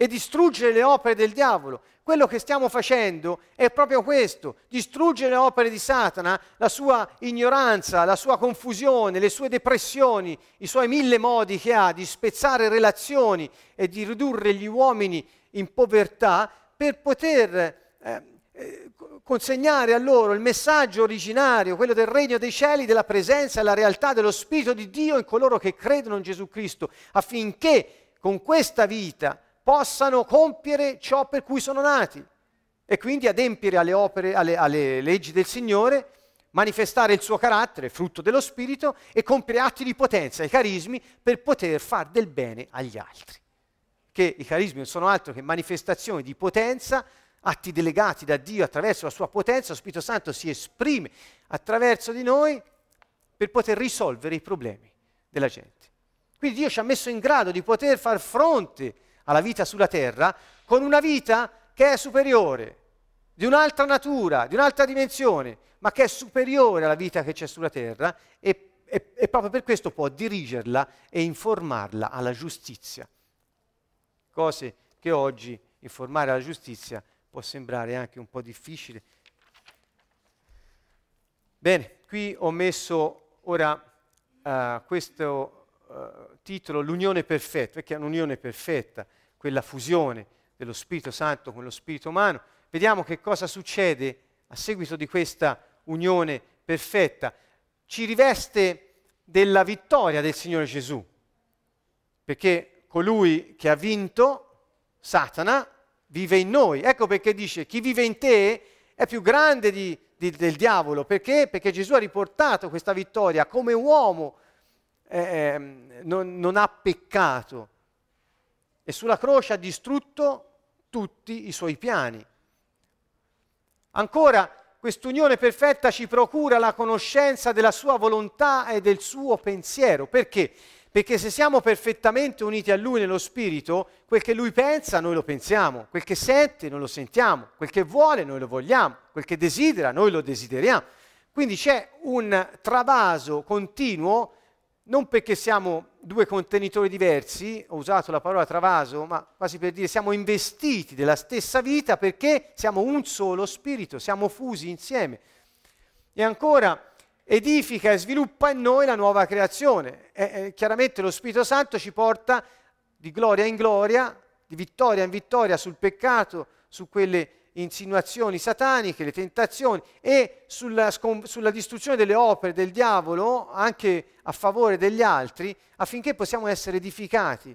[SPEAKER 1] e distruggere le opere del diavolo. Quello che stiamo facendo è proprio questo, distruggere le opere di Satana, la sua ignoranza, la sua confusione, le sue depressioni, i suoi mille modi che ha di spezzare relazioni e di ridurre gli uomini in povertà per poter eh, eh, consegnare a loro il messaggio originario, quello del regno dei cieli, della presenza e la realtà dello Spirito di Dio in coloro che credono in Gesù Cristo, affinché con questa vita possano compiere ciò per cui sono nati e quindi adempiere alle opere, alle, alle leggi del Signore, manifestare il suo carattere, frutto dello Spirito, e compiere atti di potenza, i carismi, per poter fare del bene agli altri che i carismi non sono altro che manifestazioni di potenza, atti delegati da Dio attraverso la sua potenza, lo Spirito Santo si esprime attraverso di noi per poter risolvere i problemi della gente. Quindi Dio ci ha messo in grado di poter far fronte alla vita sulla terra con una vita che è superiore, di un'altra natura, di un'altra dimensione, ma che è superiore alla vita che c'è sulla terra e, e, e proprio per questo può dirigerla e informarla alla giustizia. Cose che oggi informare alla giustizia può sembrare anche un po' difficile. Bene, qui ho messo ora uh, questo uh, titolo, l'unione perfetta, perché è un'unione perfetta, quella fusione dello Spirito Santo con lo Spirito umano. Vediamo che cosa succede a seguito di questa unione perfetta. Ci riveste della vittoria del Signore Gesù, perché colui che ha vinto, Satana, vive in noi. Ecco perché dice chi vive in te è più grande di, di, del diavolo. Perché? Perché Gesù ha riportato questa vittoria come uomo, eh, ehm, non, non ha peccato e sulla croce ha distrutto tutti i suoi piani. Ancora, quest'unione perfetta ci procura la conoscenza della sua volontà e del suo pensiero. Perché? Perché se siamo perfettamente uniti a Lui nello Spirito, quel che Lui pensa noi lo pensiamo, quel che sente noi lo sentiamo, quel che vuole noi lo vogliamo, quel che desidera noi lo desideriamo. Quindi c'è un travaso continuo non perché siamo due contenitori diversi, ho usato la parola travaso, ma quasi per dire siamo investiti della stessa vita perché siamo un solo spirito, siamo fusi insieme. E ancora edifica e sviluppa in noi la nuova creazione. E, e, chiaramente lo Spirito Santo ci porta di gloria in gloria, di vittoria in vittoria sul peccato, su quelle insinuazioni sataniche, le tentazioni e sulla, sulla, distruzione delle opere del diavolo anche a favore degli altri affinché possiamo essere edificati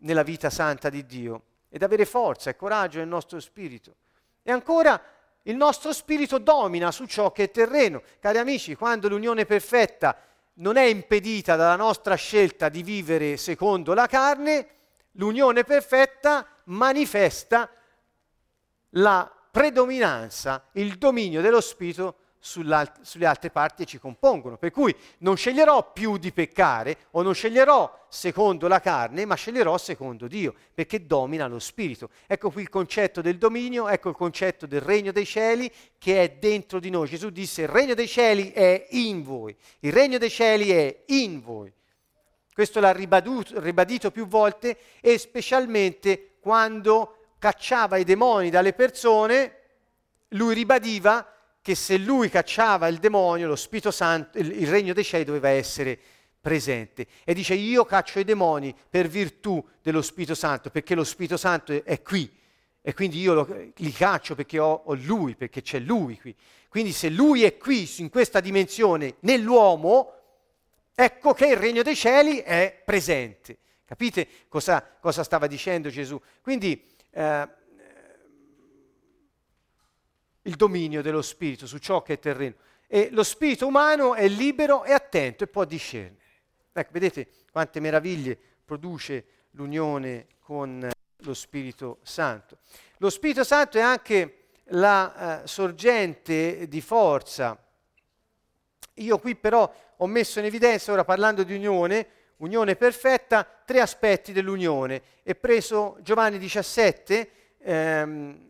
[SPEAKER 1] nella vita santa di Dio ed avere forza e coraggio nel nostro spirito. E ancora il nostro spirito domina su ciò che è terreno. Cari amici, quando l'unione perfetta non è impedita dalla nostra scelta di vivere secondo la carne, l'unione perfetta manifesta la predominanza, il dominio dello Spirito sulle altre parti che ci compongono. Per cui non sceglierò più di peccare o non sceglierò secondo la carne, ma sceglierò secondo Dio, perché domina lo Spirito. Ecco qui il concetto del dominio, ecco il concetto del regno dei cieli che è dentro di noi. Gesù disse il regno dei cieli è in voi, il regno dei cieli è in voi. Questo l'ha ribadito, ribadito più volte e specialmente quando cacciava i demoni dalle persone, lui ribadiva che se lui cacciava il demonio, lo Spirito Santo, il, il regno dei cieli doveva essere presente. E dice io caccio i demoni per virtù dello Spirito Santo, perché lo Spirito Santo è, qui. E quindi io lo, li caccio perché ho, ho lui, perché c'è lui qui. Quindi se lui è qui, in questa dimensione, nell'uomo, ecco che il regno dei cieli è presente. Capite cosa, cosa stava dicendo Gesù? Quindi eh, il dominio dello spirito su ciò che è terreno. E lo spirito umano è libero e attento e può discernere. Ecco, vedete quante meraviglie produce l'unione con lo Spirito Santo. Lo Spirito Santo è anche la eh, sorgente di forza. Io qui però ho messo in evidenza, ora parlando di unione, unione perfetta, tre aspetti dell'unione. E preso Giovanni 17, ehm,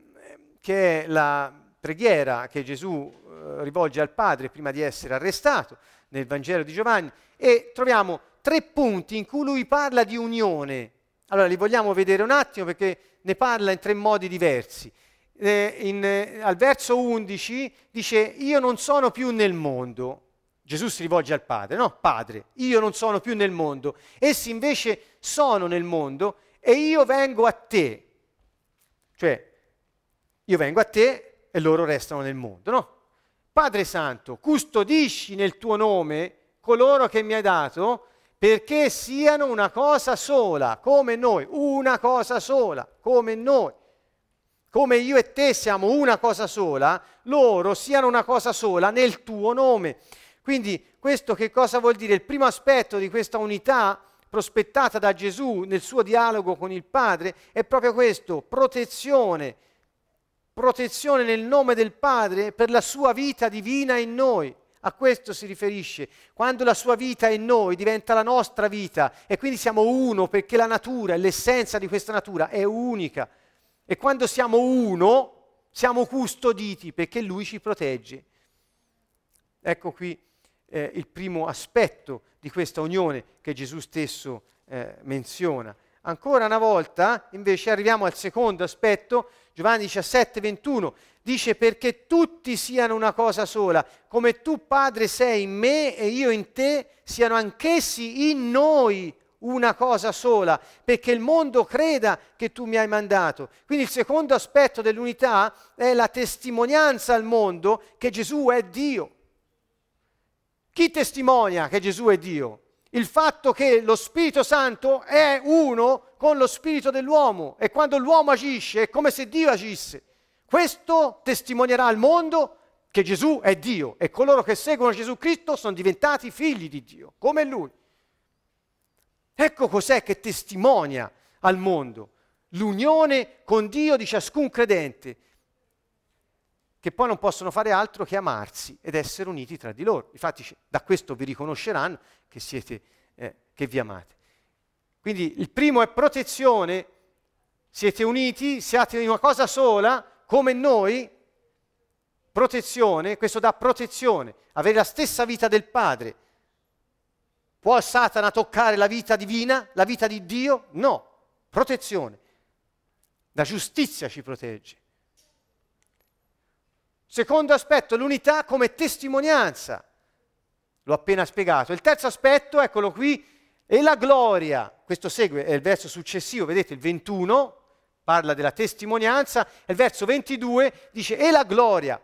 [SPEAKER 1] che è la preghiera che Gesù eh, rivolge al Padre prima di essere arrestato nel Vangelo di Giovanni, e troviamo tre punti in cui lui parla di unione. Allora li vogliamo vedere un attimo perché ne parla in tre modi diversi. Eh, in, eh, al verso 11 dice io non sono più nel mondo, Gesù si rivolge al Padre, no? Padre, io non sono più nel mondo, essi invece sono nel mondo e io vengo a te. Cioè, io vengo a te e loro restano nel mondo, no? Padre Santo, custodisci nel tuo nome coloro che mi hai dato perché siano una cosa sola, come noi, una cosa sola, come noi. Come io e te siamo una cosa sola, loro siano una cosa sola nel tuo nome. Quindi questo che cosa vuol dire? Il primo aspetto di questa unità prospettata da Gesù nel suo dialogo con il Padre è proprio questo, protezione, protezione nel nome del Padre per la sua vita divina in noi, A questo si riferisce. Quando la sua vita è in noi, diventa la nostra vita e quindi siamo uno perché la natura l'essenza di questa natura è unica. E quando siamo uno, siamo custoditi perché Lui ci protegge. Ecco qui eh, il primo aspetto di questa unione che Gesù stesso eh, menziona. Ancora una volta, invece, arriviamo al secondo aspetto, Giovanni 17, 21, dice perché tutti siano una cosa sola, come tu Padre sei in me e io in te, siano anch'essi in noi una cosa sola, perché il mondo creda che tu mi hai mandato. Quindi il secondo aspetto dell'unità è la testimonianza al mondo che Gesù è Dio. Chi testimonia che Gesù è Dio? Il fatto che lo Spirito Santo è uno con lo Spirito dell'uomo e quando l'uomo agisce è come se Dio agisse. Questo testimonierà al mondo che Gesù è Dio e coloro che seguono Gesù Cristo sono diventati figli di Dio, come Lui. Ecco cos'è che testimonia al mondo l'unione con Dio di ciascun credente che poi non possono fare altro che amarsi ed essere uniti tra di loro. Infatti da questo vi riconosceranno che, siete, eh, che vi amate. Quindi il primo è protezione, siete uniti, siate in una cosa sola, come noi, protezione, questo dà protezione, avere la stessa vita del Padre. Può Satana toccare la vita divina, la vita di Dio? No, protezione. La giustizia ci protegge. Secondo aspetto, l'unità come testimonianza. L'ho appena spiegato. Il terzo aspetto, eccolo qui, è la gloria. Questo segue, è il verso successivo, vedete il 21, parla della testimonianza, e il verso 22 dice, e la gloria,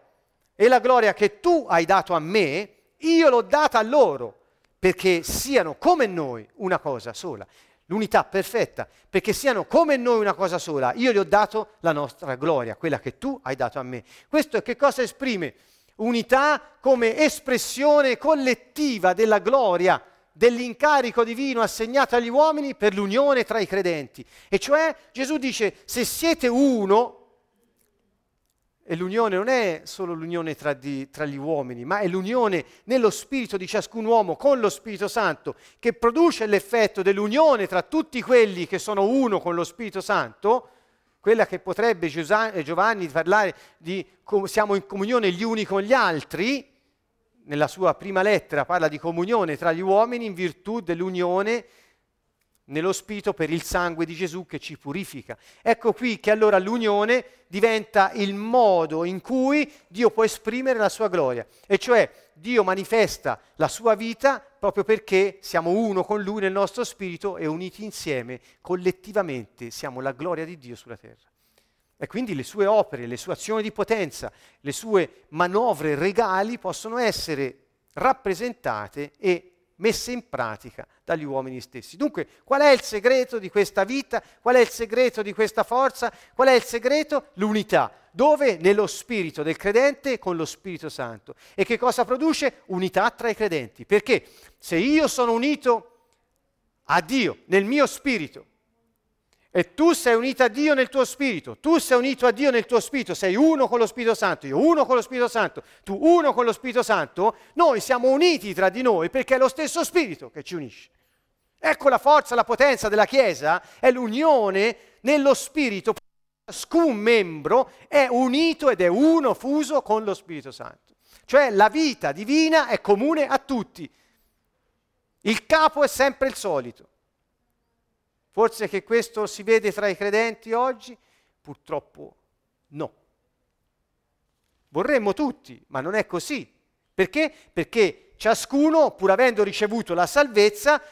[SPEAKER 1] e la gloria che tu hai dato a me, io l'ho data a loro, perché siano come noi una cosa sola l'unità perfetta, perché siano come noi una cosa sola. Io gli ho dato la nostra gloria, quella che tu hai dato a me. Questo che cosa esprime? Unità come espressione collettiva della gloria, dell'incarico divino assegnato agli uomini per l'unione tra i credenti. E cioè Gesù dice, se siete uno, e l'unione non è solo l'unione tra, di, tra, gli uomini, ma è l'unione nello spirito di ciascun uomo con lo Spirito Santo, che produce l'effetto dell'unione tra tutti quelli che sono uno con lo Spirito Santo, quella che potrebbe Giovanni parlare di siamo in comunione gli uni con gli altri, nella sua prima lettera parla di comunione tra gli uomini in virtù dell'unione nello Spirito per il sangue di Gesù che ci purifica. Ecco qui che allora l'unione diventa il modo in cui Dio può esprimere la sua gloria, e cioè Dio manifesta la sua vita proprio perché siamo uno con Lui nel nostro spirito e uniti insieme, collettivamente siamo la gloria di Dio sulla terra. E quindi le sue opere, le sue azioni di potenza, le sue manovre regali possono essere rappresentate e messe in pratica dagli uomini stessi. Dunque, qual è il segreto di questa vita? Qual è il segreto di questa forza? Qual è il segreto? L'unità. Dove? Nello spirito del credente con lo Spirito Santo. E che cosa produce? Unità tra i credenti. Perché se io sono unito a Dio nel mio spirito, e tu sei unito a Dio nel tuo spirito, tu sei unito a Dio nel tuo spirito, sei uno con lo Spirito Santo, io uno con lo Spirito Santo, tu uno con lo Spirito Santo, noi siamo uniti tra di noi perché è lo stesso Spirito che ci unisce. Ecco la forza, la potenza della Chiesa, è l'unione nello Spirito. Ciascun membro è unito ed è uno fuso con lo Spirito Santo. Cioè la vita divina è comune a tutti. Il capo è sempre il solito. Forse che questo si vede tra i credenti oggi? Purtroppo no. Vorremmo tutti, ma non è così. Perché? Perché ciascuno, pur avendo ricevuto la salvezza,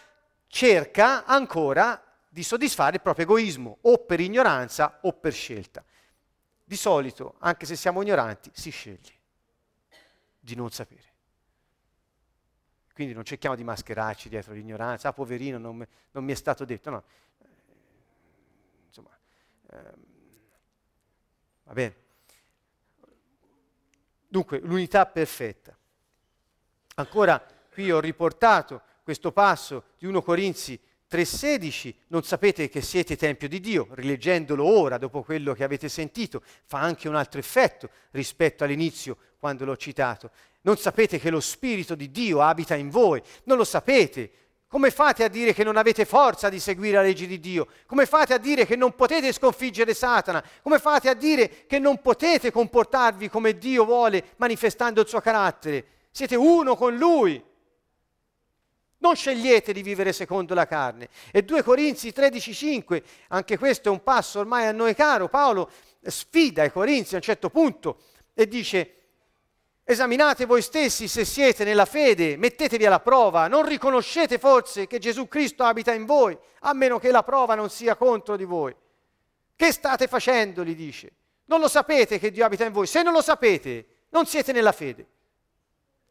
[SPEAKER 1] cerca ancora di soddisfare il proprio egoismo, o per ignoranza o per scelta. Di solito, anche se siamo ignoranti, si sceglie di non sapere. Quindi non cerchiamo di mascherarci dietro l'ignoranza, ah poverino, non, non mi è stato detto, no, va bene? Dunque, l'unità perfetta. Ancora qui ho riportato questo passo di 1 Corinzi 3:16, non sapete che siete tempio di Dio, rileggendolo ora dopo quello che avete sentito, fa anche un altro effetto rispetto all'inizio quando l'ho citato. Non sapete che lo Spirito di Dio abita in voi, non lo sapete. Come fate a dire che non avete forza di seguire la legge di Dio? Come fate a dire che non potete sconfiggere Satana? Come fate a dire che non potete comportarvi come Dio vuole manifestando il suo carattere? Siete uno con Lui. Non scegliete di vivere secondo la carne. E 2 Corinzi 13:5, anche questo è un passo ormai a noi caro, Paolo sfida i Corinzi a un certo punto e dice esaminate voi stessi se siete nella fede, mettetevi alla prova, non riconoscete forse che Gesù Cristo abita in voi, a meno che la prova non sia contro di voi. Che state facendo? gli dice. Non lo sapete che Dio abita in voi. Se non lo sapete, non siete nella fede.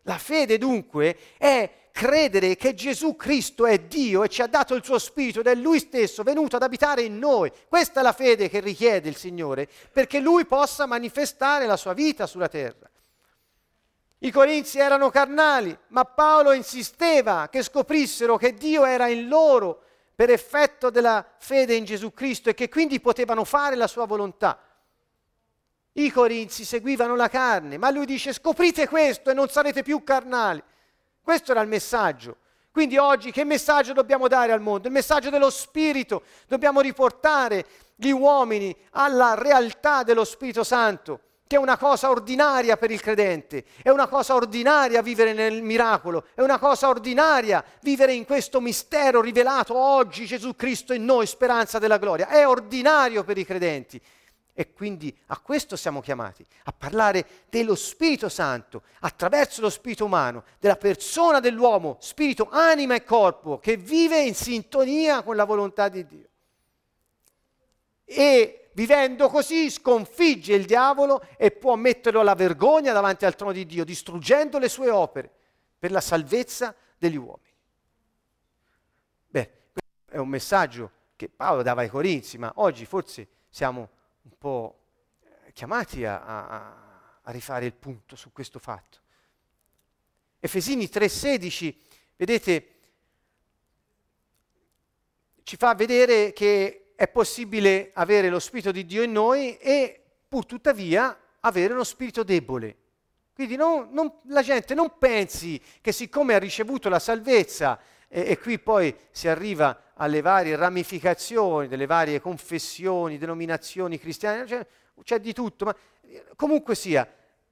[SPEAKER 1] La fede dunque è credere che Gesù Cristo è Dio e ci ha dato il suo Spirito ed è Lui stesso venuto ad abitare in noi. Questa è la fede che richiede il Signore perché Lui possa manifestare la sua vita sulla terra. I corinzi erano carnali, ma Paolo insisteva che scoprissero che Dio era in loro per effetto della fede in Gesù Cristo e che quindi potevano fare la sua volontà. I corinzi seguivano la carne, ma lui dice scoprite questo e non sarete più carnali. Questo era il messaggio. Quindi oggi che messaggio dobbiamo dare al mondo? Il messaggio dello Spirito. Dobbiamo riportare gli uomini alla realtà dello Spirito Santo, che è una cosa ordinaria per il credente. È una cosa ordinaria vivere nel miracolo. È una cosa ordinaria vivere in questo mistero rivelato oggi Gesù Cristo in noi, speranza della gloria. È ordinario per i credenti. E quindi a questo siamo chiamati, a parlare dello Spirito Santo attraverso lo Spirito umano, della persona dell'uomo, spirito, anima e corpo, che vive in sintonia con la volontà di Dio. E vivendo così sconfigge il diavolo e può metterlo alla vergogna davanti al trono di Dio, distruggendo le sue opere per la salvezza degli uomini. Beh, questo è un messaggio che Paolo dava ai Corinzi, ma oggi forse siamo un po' chiamati a, a, a rifare il punto su questo fatto. Efesini 3:16, vedete, ci fa vedere che è possibile avere lo Spirito di Dio in noi e pur tuttavia avere uno spirito debole. Quindi non, non, la gente non pensi che siccome ha ricevuto la salvezza e, e qui poi si arriva alle varie ramificazioni delle varie confessioni, denominazioni cristiane, cioè, c'è di tutto, ma comunque sia,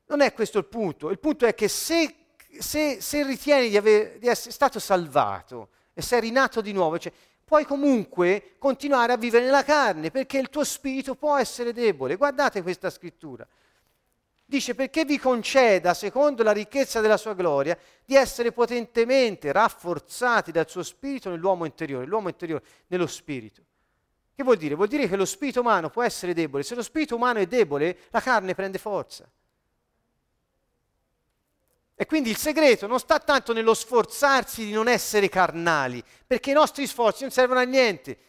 [SPEAKER 1] non è questo il punto. Il punto è che se, se, se ritieni di, aver, di, essere stato salvato e sei rinato di nuovo, cioè, puoi comunque continuare a vivere nella carne perché il tuo spirito può essere debole. Guardate questa scrittura. Dice perché vi conceda, secondo la ricchezza della sua gloria, di essere potentemente rafforzati dal suo spirito nell'uomo interiore, l'uomo interiore nello spirito. Che vuol dire? Vuol dire che lo spirito umano può essere debole. Se lo spirito umano è debole, la carne prende forza. E quindi il segreto non sta tanto nello sforzarsi di non essere carnali, perché i nostri sforzi non servono a niente.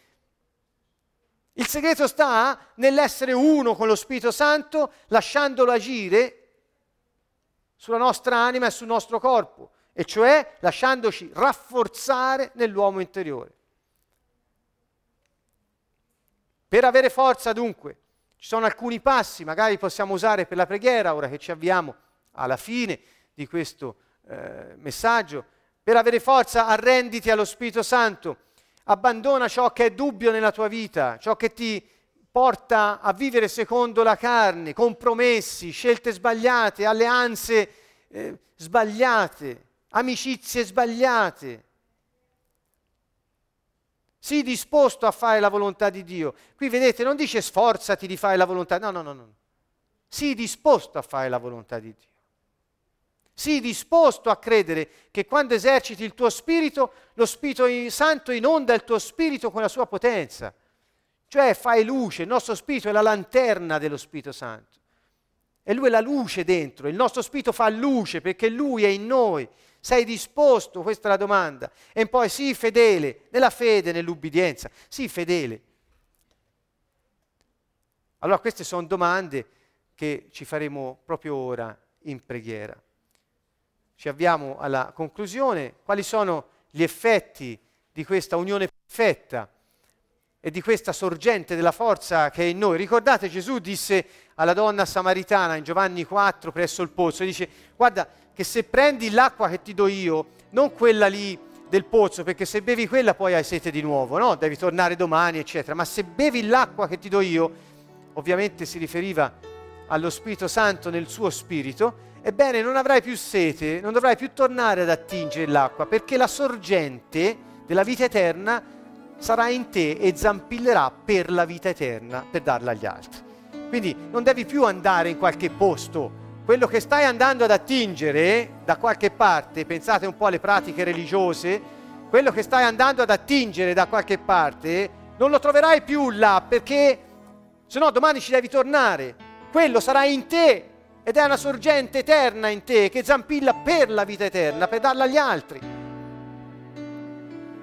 [SPEAKER 1] Il segreto sta nell'essere uno con lo Spirito Santo, lasciandolo agire sulla nostra anima e sul nostro corpo, e cioè lasciandoci rafforzare nell'uomo interiore. Per avere forza dunque, ci sono alcuni passi, magari possiamo usare per la preghiera, ora che ci avviamo alla fine di questo eh, messaggio. Per avere forza arrenditi allo Spirito Santo abbandona ciò che è dubbio nella tua vita, ciò che ti porta a vivere secondo la carne, compromessi, scelte sbagliate, alleanze eh, sbagliate, amicizie sbagliate. Sii disposto a fare la volontà di Dio. Qui vedete, non dice sforzati di fare la volontà, no, no, no, no. Sii disposto a fare la volontà di Dio. Sii disposto a credere che quando eserciti il tuo spirito, lo Spirito Santo inonda il tuo spirito con la sua potenza. Cioè fai luce, il nostro spirito è la lanterna dello Spirito Santo. E lui è la luce dentro, il nostro spirito fa luce perché lui è in noi. Sei disposto? Questa è la domanda. E poi sii fedele, nella fede, nell'ubbidienza. Sii fedele. Allora queste sono domande che ci faremo proprio ora in preghiera ci avviamo alla conclusione. Quali sono gli effetti di questa unione fetta e di questa sorgente della forza che è in noi. Ricordate Gesù disse alla donna samaritana in Giovanni 4 presso il pozzo, dice guarda che se prendi l'acqua che ti do io, non quella lì del pozzo, perché se bevi quella poi hai sete di nuovo, no? Devi tornare domani, eccetera. Ma se bevi l'acqua che ti do io, ovviamente si riferiva allo Spirito Santo nel suo spirito, ebbene non avrai più sete, non dovrai più tornare ad attingere l'acqua, perché la sorgente della vita eterna sarà in te e zampillerà per la vita eterna, per darla agli altri. Quindi non devi più andare in qualche posto, quello che stai andando ad attingere da qualche parte, pensate un po' alle pratiche religiose, quello che stai andando ad attingere da qualche parte, non lo troverai più là perché se no domani ci devi tornare. Quello sarà in te ed è una sorgente eterna in te che zampilla per la vita eterna, per darla agli altri.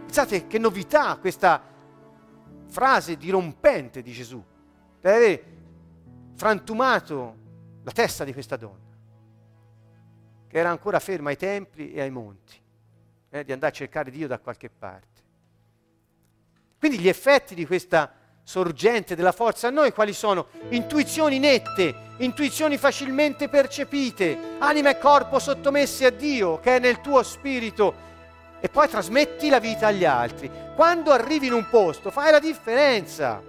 [SPEAKER 1] Pensate che novità questa frase dirompente di Gesù. Deve aver frantumato la testa di questa donna, che era ancora ferma ai templi e ai monti, eh, di andare a cercare Dio da qualche parte. Quindi gli effetti di questa sorgente della forza a noi quali sono? Intuizioni nette, intuizioni facilmente percepite, anima e corpo sottomessi a Dio che è nel tuo spirito e poi trasmetti la vita agli altri. Quando arrivi in un posto fai la differenza.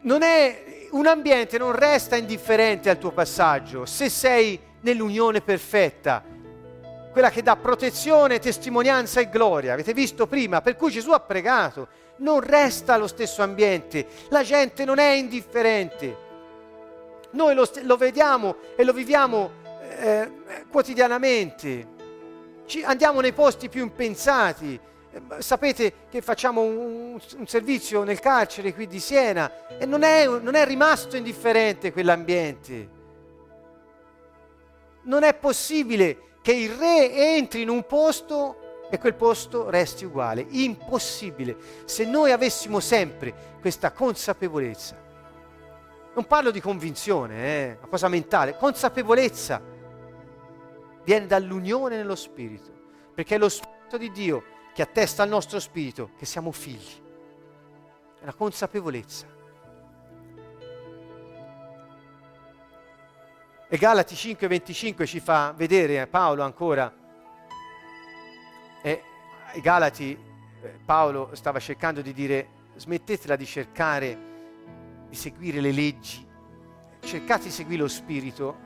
[SPEAKER 1] Non è, un ambiente non resta indifferente al tuo passaggio se sei nell'unione perfetta quella che dà protezione, testimonianza e gloria. Avete visto prima? Per cui Gesù ha pregato. Non resta lo stesso ambiente, la gente non è indifferente. Noi lo, lo vediamo e lo viviamo eh, quotidianamente. Ci andiamo nei posti più impensati. Sapete che facciamo un, un, servizio nel carcere qui di Siena e non è, non è rimasto indifferente quell'ambiente. Non è possibile che il re entri in un posto e quel posto resti uguale. Impossibile. Se noi avessimo sempre questa consapevolezza, non parlo di convinzione, eh, una cosa mentale, consapevolezza viene dall'unione nello Spirito, perché è lo Spirito di Dio che attesta al nostro spirito che siamo figli. È la consapevolezza. E Galati 5:25 ci fa vedere Paolo ancora, e ai Galati eh, Paolo stava cercando di dire smettetela di cercare di seguire le leggi, cercate di seguire lo spirito,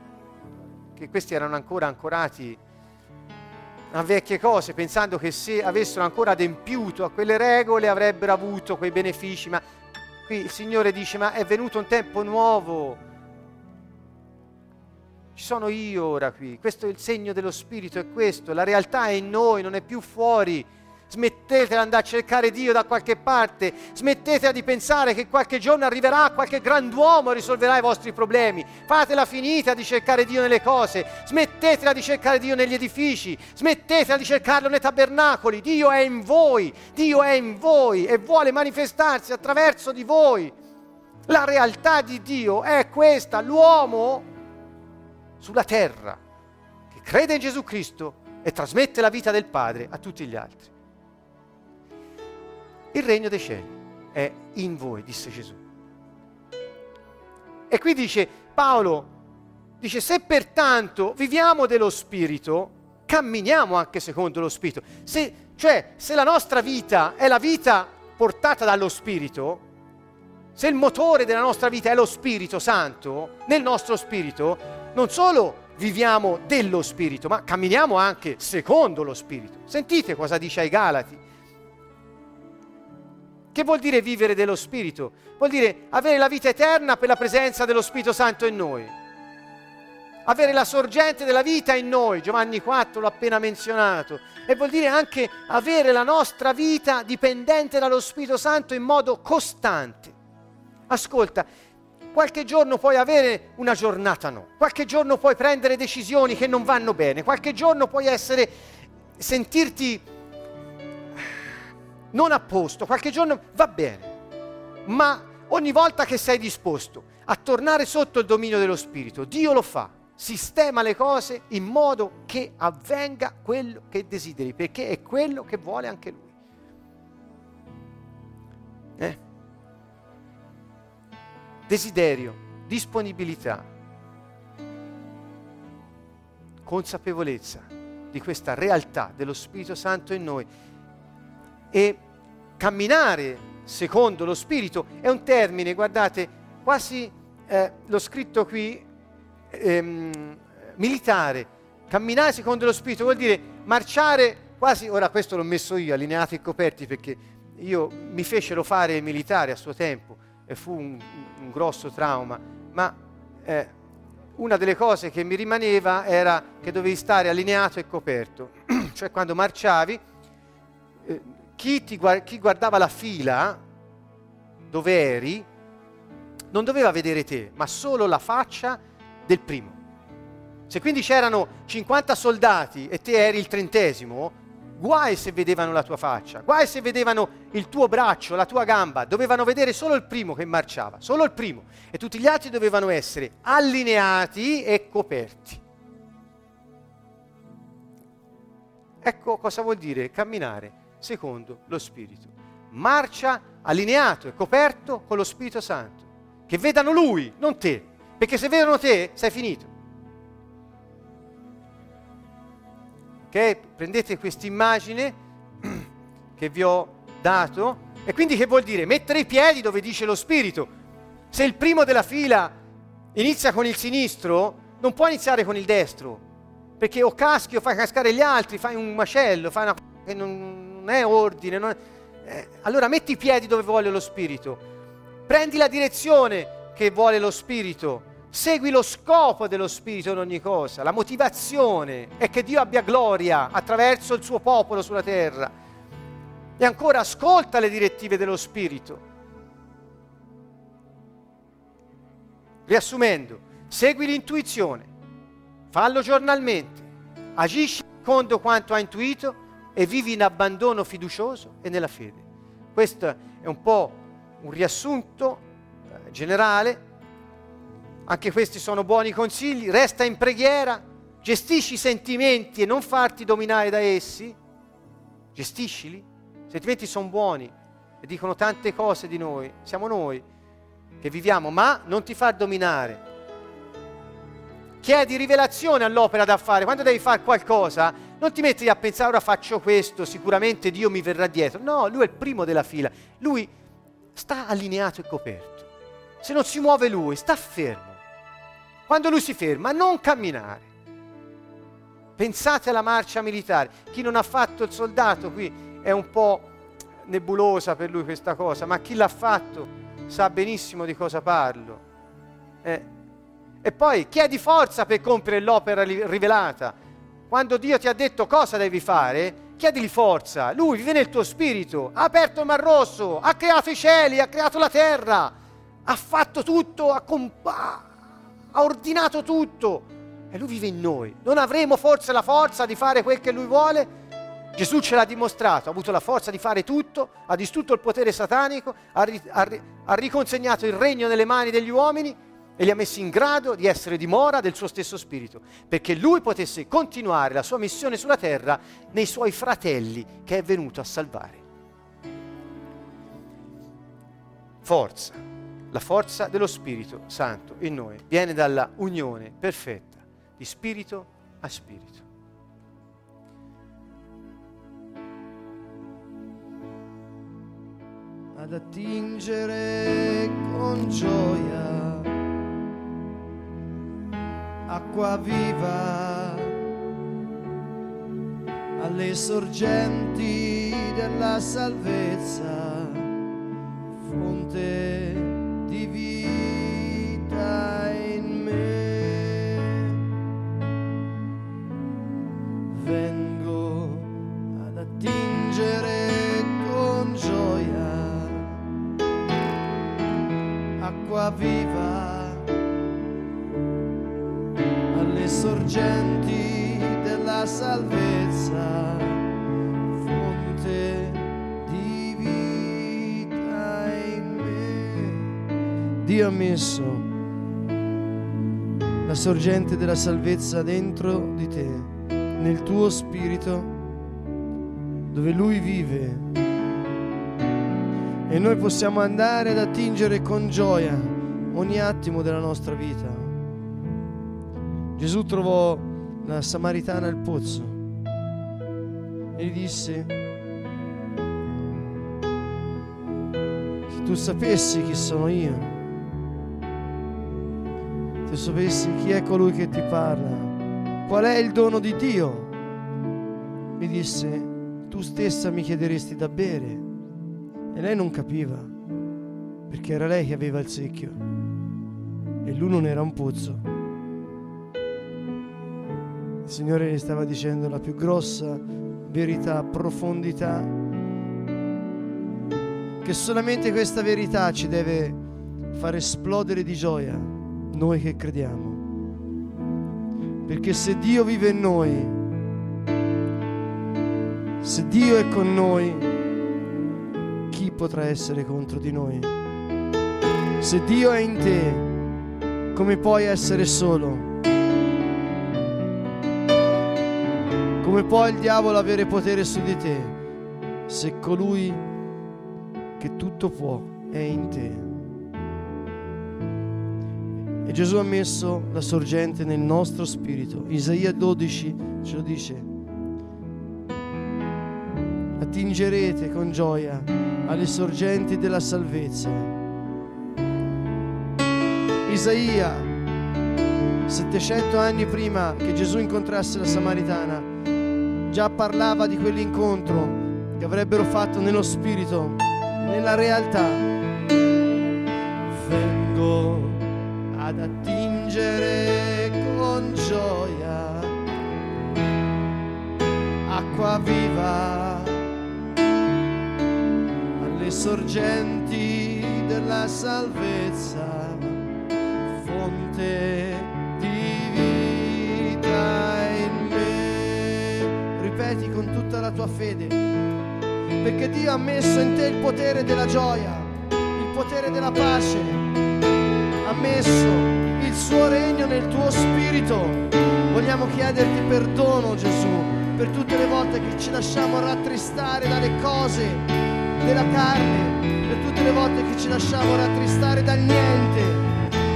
[SPEAKER 1] che questi erano ancora ancorati a vecchie cose, pensando che se avessero ancora adempiuto a quelle regole avrebbero avuto quei benefici, ma qui il Signore dice ma è venuto un tempo nuovo, ci sono io ora qui, questo è il segno dello Spirito, è questo, la realtà è in noi, non è più fuori. Smettetela di andare a cercare Dio da qualche parte, smettetela di pensare che qualche giorno arriverà qualche grand'uomo e risolverà i vostri problemi. Fatela finita di cercare Dio nelle cose, smettetela di cercare Dio negli edifici, smettetela di cercarlo nei tabernacoli. Dio è in voi, Dio è in voi e vuole manifestarsi attraverso di voi. La realtà di Dio è questa, l'uomo sulla terra che crede in Gesù Cristo e trasmette la vita del Padre a tutti gli altri. Il regno dei cieli è in voi, disse Gesù. E qui dice Paolo, dice se pertanto viviamo dello Spirito, camminiamo anche secondo lo Spirito. Se, cioè, se la nostra vita è la vita portata dallo Spirito, se il motore della nostra vita è lo Spirito Santo, nel nostro Spirito, non solo viviamo dello Spirito, ma camminiamo anche secondo lo Spirito. Sentite cosa dice ai Galati. Che vuol dire vivere dello Spirito? Vuol dire avere la vita eterna per la presenza dello Spirito Santo in noi. Avere la sorgente della vita in noi, Giovanni 4 l'ho appena menzionato, e vuol dire anche avere la nostra vita dipendente dallo Spirito Santo in modo costante. Ascolta, Qualche giorno puoi avere una giornata no, qualche giorno puoi prendere decisioni che non vanno bene, qualche giorno puoi essere, sentirti non a posto, qualche giorno va bene, ma ogni volta che sei disposto a tornare sotto il dominio dello Spirito, Dio lo fa. Sistema le cose in modo che avvenga quello che desideri, perché è quello che vuole anche lui. Eh? Desiderio, disponibilità, consapevolezza di questa realtà dello Spirito Santo in noi e camminare secondo lo Spirito è un termine, guardate, quasi eh, l'ho scritto qui, ehm, militare. Camminare secondo lo Spirito vuol dire marciare quasi, ora questo l'ho messo io, allineati e coperti, perché io mi fecero fare militare a suo tempo e fu un, un grosso trauma, ma eh, una delle cose che mi rimaneva era che dovevi stare allineato e coperto, cioè quando marciavi, eh, chi, ti, chi guardava la fila dove eri non doveva vedere te, ma solo la faccia del primo. Se quindi c'erano 50 soldati e te eri il trentesimo, guai se vedevano la tua faccia, guai se vedevano il tuo braccio, la tua gamba, dovevano vedere solo il primo che marciava, solo il primo, e tutti gli altri dovevano essere allineati e coperti. Ecco cosa vuol dire camminare secondo lo Spirito. Marcia allineato e coperto con lo Spirito Santo, che vedano Lui, non te, perché se vedono te sei finito. Ok? Prendete questa immagine che vi ho dato e quindi che vuol dire? Mettere i piedi dove dice lo Spirito. Se il primo della fila inizia con il sinistro, non può iniziare con il destro, perché o caschi o fai cascare gli altri, fai un macello, fai una cosa che non è ordine. Non è... Eh, allora metti i piedi dove vuole lo Spirito, prendi la direzione che vuole lo Spirito Segui lo scopo dello Spirito in ogni cosa. La motivazione è che Dio abbia gloria attraverso il suo popolo sulla terra. E ancora ascolta le direttive dello Spirito. Riassumendo, segui l'intuizione, fallo giornalmente, agisci secondo quanto hai intuito e vivi in abbandono fiducioso e nella fede. Questo è un po' un riassunto eh, generale anche questi sono buoni consigli. Resta in preghiera, gestisci i sentimenti e non farti dominare da essi. Gestiscili. I sentimenti sono buoni e dicono tante cose di noi. Siamo noi che viviamo, ma non ti far dominare. Chiedi rivelazione all'opera da fare. Quando devi fare qualcosa, non ti metti a pensare ora faccio questo, sicuramente Dio mi verrà dietro. No, lui è il primo della fila. Lui sta allineato e coperto. Se non si muove lui, sta fermo. Quando lui si ferma, non camminare. Pensate alla marcia militare. Chi non ha fatto il soldato qui è un po' nebulosa per lui questa cosa, ma chi l'ha fatto sa benissimo di cosa parlo. Eh. E poi chiedi forza per compiere l'opera rivelata. Quando Dio ti ha detto cosa devi fare, chiedigli forza. Lui vive nel tuo spirito, ha aperto il mar rosso, ha creato i cieli, ha creato la terra, ha fatto tutto, ha, comp- ha ordinato tutto e lui vive in noi. Non avremo forse la forza di fare quel che lui vuole? Gesù ce l'ha dimostrato, ha avuto la forza di fare tutto, ha distrutto il potere satanico, ha, ri- ha, ha riconsegnato il regno nelle mani degli uomini e li ha messi in grado di essere dimora del suo stesso spirito, perché lui potesse continuare la sua missione sulla terra nei suoi fratelli che è venuto a salvare. Forza la forza dello Spirito Santo in noi viene dalla unione perfetta di spirito a spirito.
[SPEAKER 2] Ad attingere con gioia acqua viva alle sorgenti della salvezza, fonte sorgenti della salvezza Dio ha messo la sorgente della salvezza dentro di te, nel tuo spirito, dove Lui vive. E noi possiamo andare ad attingere con gioia ogni attimo della nostra vita. Gesù trovò la Samaritana al pozzo e gli disse, se tu sapessi chi sono io, se sapessi chi è colui che ti parla, qual è il dono di Dio, mi disse, tu stessa mi chiederesti da bere. E lei non capiva, perché era lei che aveva il secchio e lui non era un pozzo. Il Signore gli stava dicendo la più grossa verità, profondità, che solamente questa verità ci deve far esplodere di gioia, noi che crediamo. Perché se Dio vive in noi, se Dio è con noi, chi potrà essere contro di noi? Se Dio è in te, come puoi essere solo? Come può il diavolo avere potere su di te se colui che tutto può è in te? E Gesù ha messo la sorgente nel nostro spirito. Isaia 12 ce lo dice attingerete con gioia alle sorgenti della salvezza. Isaia, 700 anni prima che Gesù incontrasse la Samaritana, già parlava di quell'incontro che avrebbero fatto nello spirito, nella realtà. Vengo ad attingere con gioia acqua viva sorgenti della salvezza, fonte tua fede, perché Dio ha messo in te il potere della gioia, il potere della pace, ha messo il suo regno nel tuo spirito. Vogliamo chiederti perdono Gesù per tutte le volte che ci lasciamo rattristare dalle cose della carne, per tutte le volte che ci lasciamo rattristare dal niente.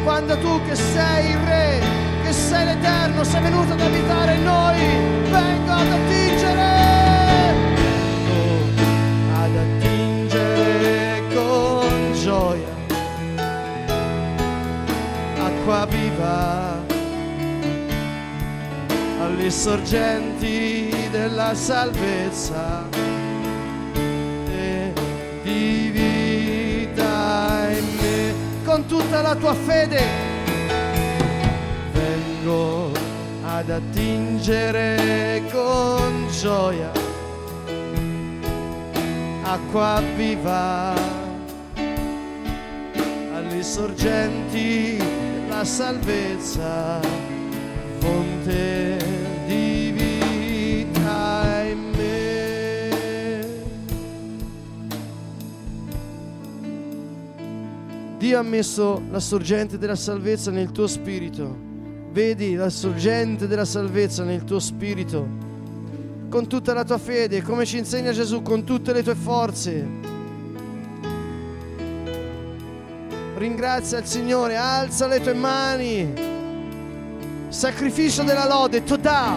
[SPEAKER 2] Quando tu che sei il Re, che sei l'Eterno, sei venuto ad abitare in noi, vengo ad attingere. Acqua viva alle sorgenti della salvezza con tutta la tua fede. Vengo ad attingere con gioia acqua viva alle sorgenti della salvezza, fonte di vita in Dio ha messo la sorgente della salvezza nel tuo spirito. Vedi la sorgente della salvezza nel tuo spirito. Con tutta la tua fede, come ci insegna Gesù, con tutte le tue forze. Ringrazia il Signore, alza le tue mani. Sacrificio della lode, Todà.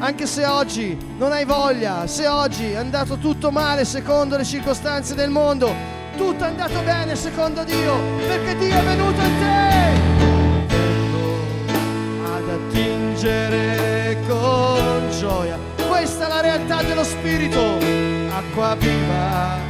[SPEAKER 2] Anche se oggi non hai voglia, se oggi è andato tutto male secondo le circostanze del mondo, tutto è andato bene secondo Dio, perché Dio è venuto in te. Vengo ad attingere con gioia. Questa è la realtà dello Spirito, acqua viva,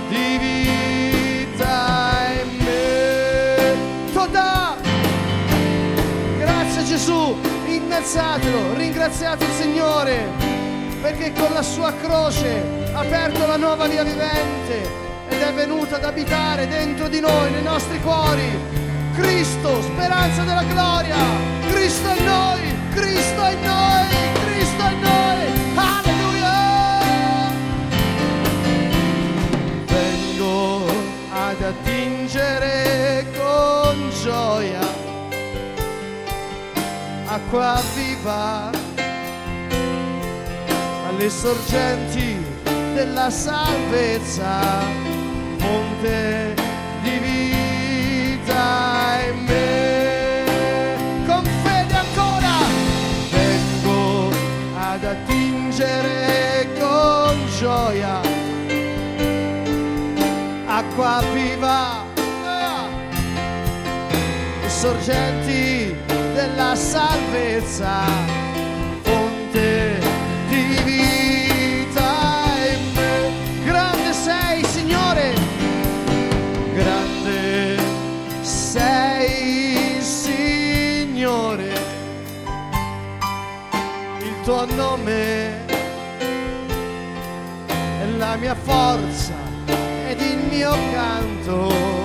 [SPEAKER 2] Gesù, innalzatelo, ringraziate il Signore, perché con la sua croce ha aperto la nuova via vivente ed è venuta ad abitare dentro di noi, nei nostri cuori. Cristo, speranza della gloria, Cristo è noi, Cristo è noi. Acqua viva alle sorgenti della salvezza, fonte di vita in me. Con fede ancora vengo ad attingere con gioia acqua viva. Ah! Sorgenti salvezza, fonte di vita in me. Grande sei, Signore, grande sei, Signore. Il tuo nome è la mia forza ed il mio canto,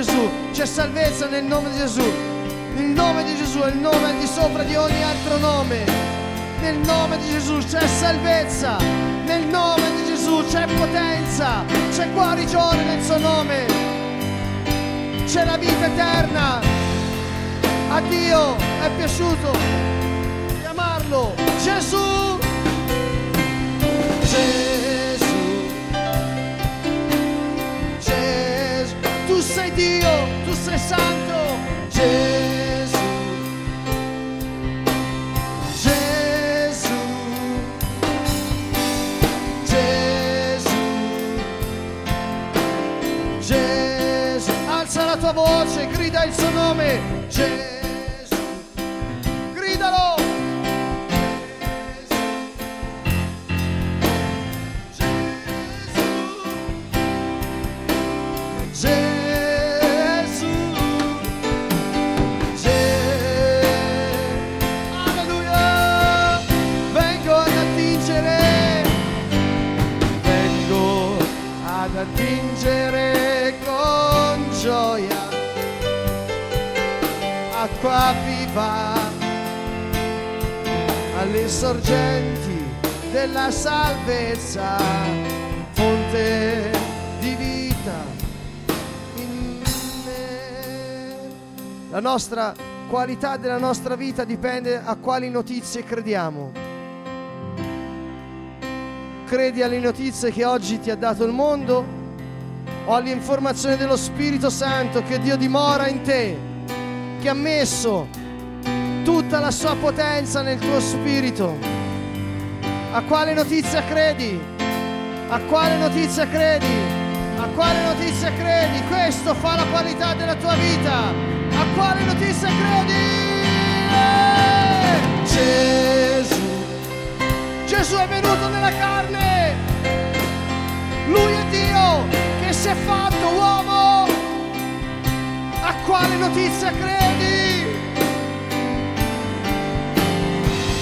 [SPEAKER 2] Gesù, c'è salvezza nel nome di Gesù. Il nome di Gesù è il nome al di sopra di ogni altro nome. Nel nome di Gesù c'è salvezza. Nel nome di Gesù c'è potenza. C'è guarigione nel suo nome. C'è la vita eterna. A Dio è piaciuto chiamarlo Gesù. Gesù. Santo. Gesù, Gesù, Gesù, Gesù. Alza la tua voce, grida il suo nome. Acqua viva alle sorgenti della salvezza, fonte di vita in me. La nostra qualità della nostra vita dipende a quali notizie crediamo. Credi alle notizie che oggi ti ha dato il mondo o alle informazioni dello Spirito Santo che Dio dimora in te, che ha messo tutta la sua potenza nel tuo spirito? A quale notizia credi? A quale notizia credi? A quale notizia credi? Questo fa la qualità della tua vita. A quale notizia credi? Gesù. Gesù è venuto nella carne. Lui è Dio che si è fatto uomo. A quale notizia credi?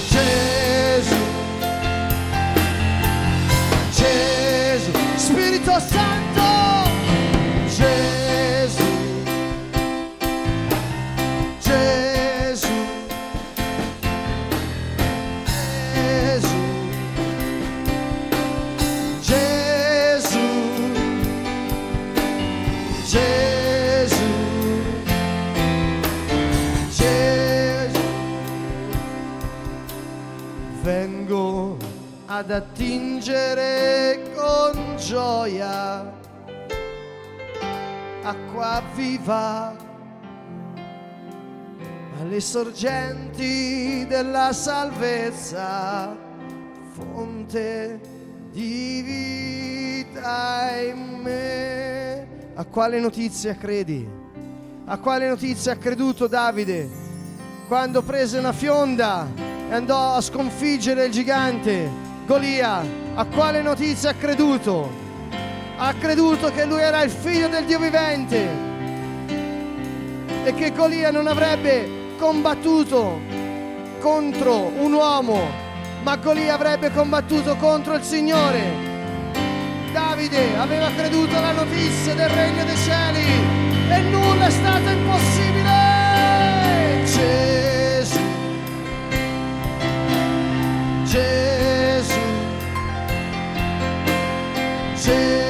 [SPEAKER 2] Gesù. Alle sorgenti della salvezza, fonte di vita in me. A quale notizia credi? A quale notizia ha creduto Davide quando prese una fionda e andò a sconfiggere il gigante Golia? A quale notizia ha creduto? Ha creduto che lui era il figlio del Dio vivente e che Golia non avrebbe combattuto contro un uomo, ma Golia avrebbe combattuto contro il Signore. Davide aveva creduto alla notizia del regno dei cieli e nulla è stato impossibile. Gesù, Gesù, Gesù,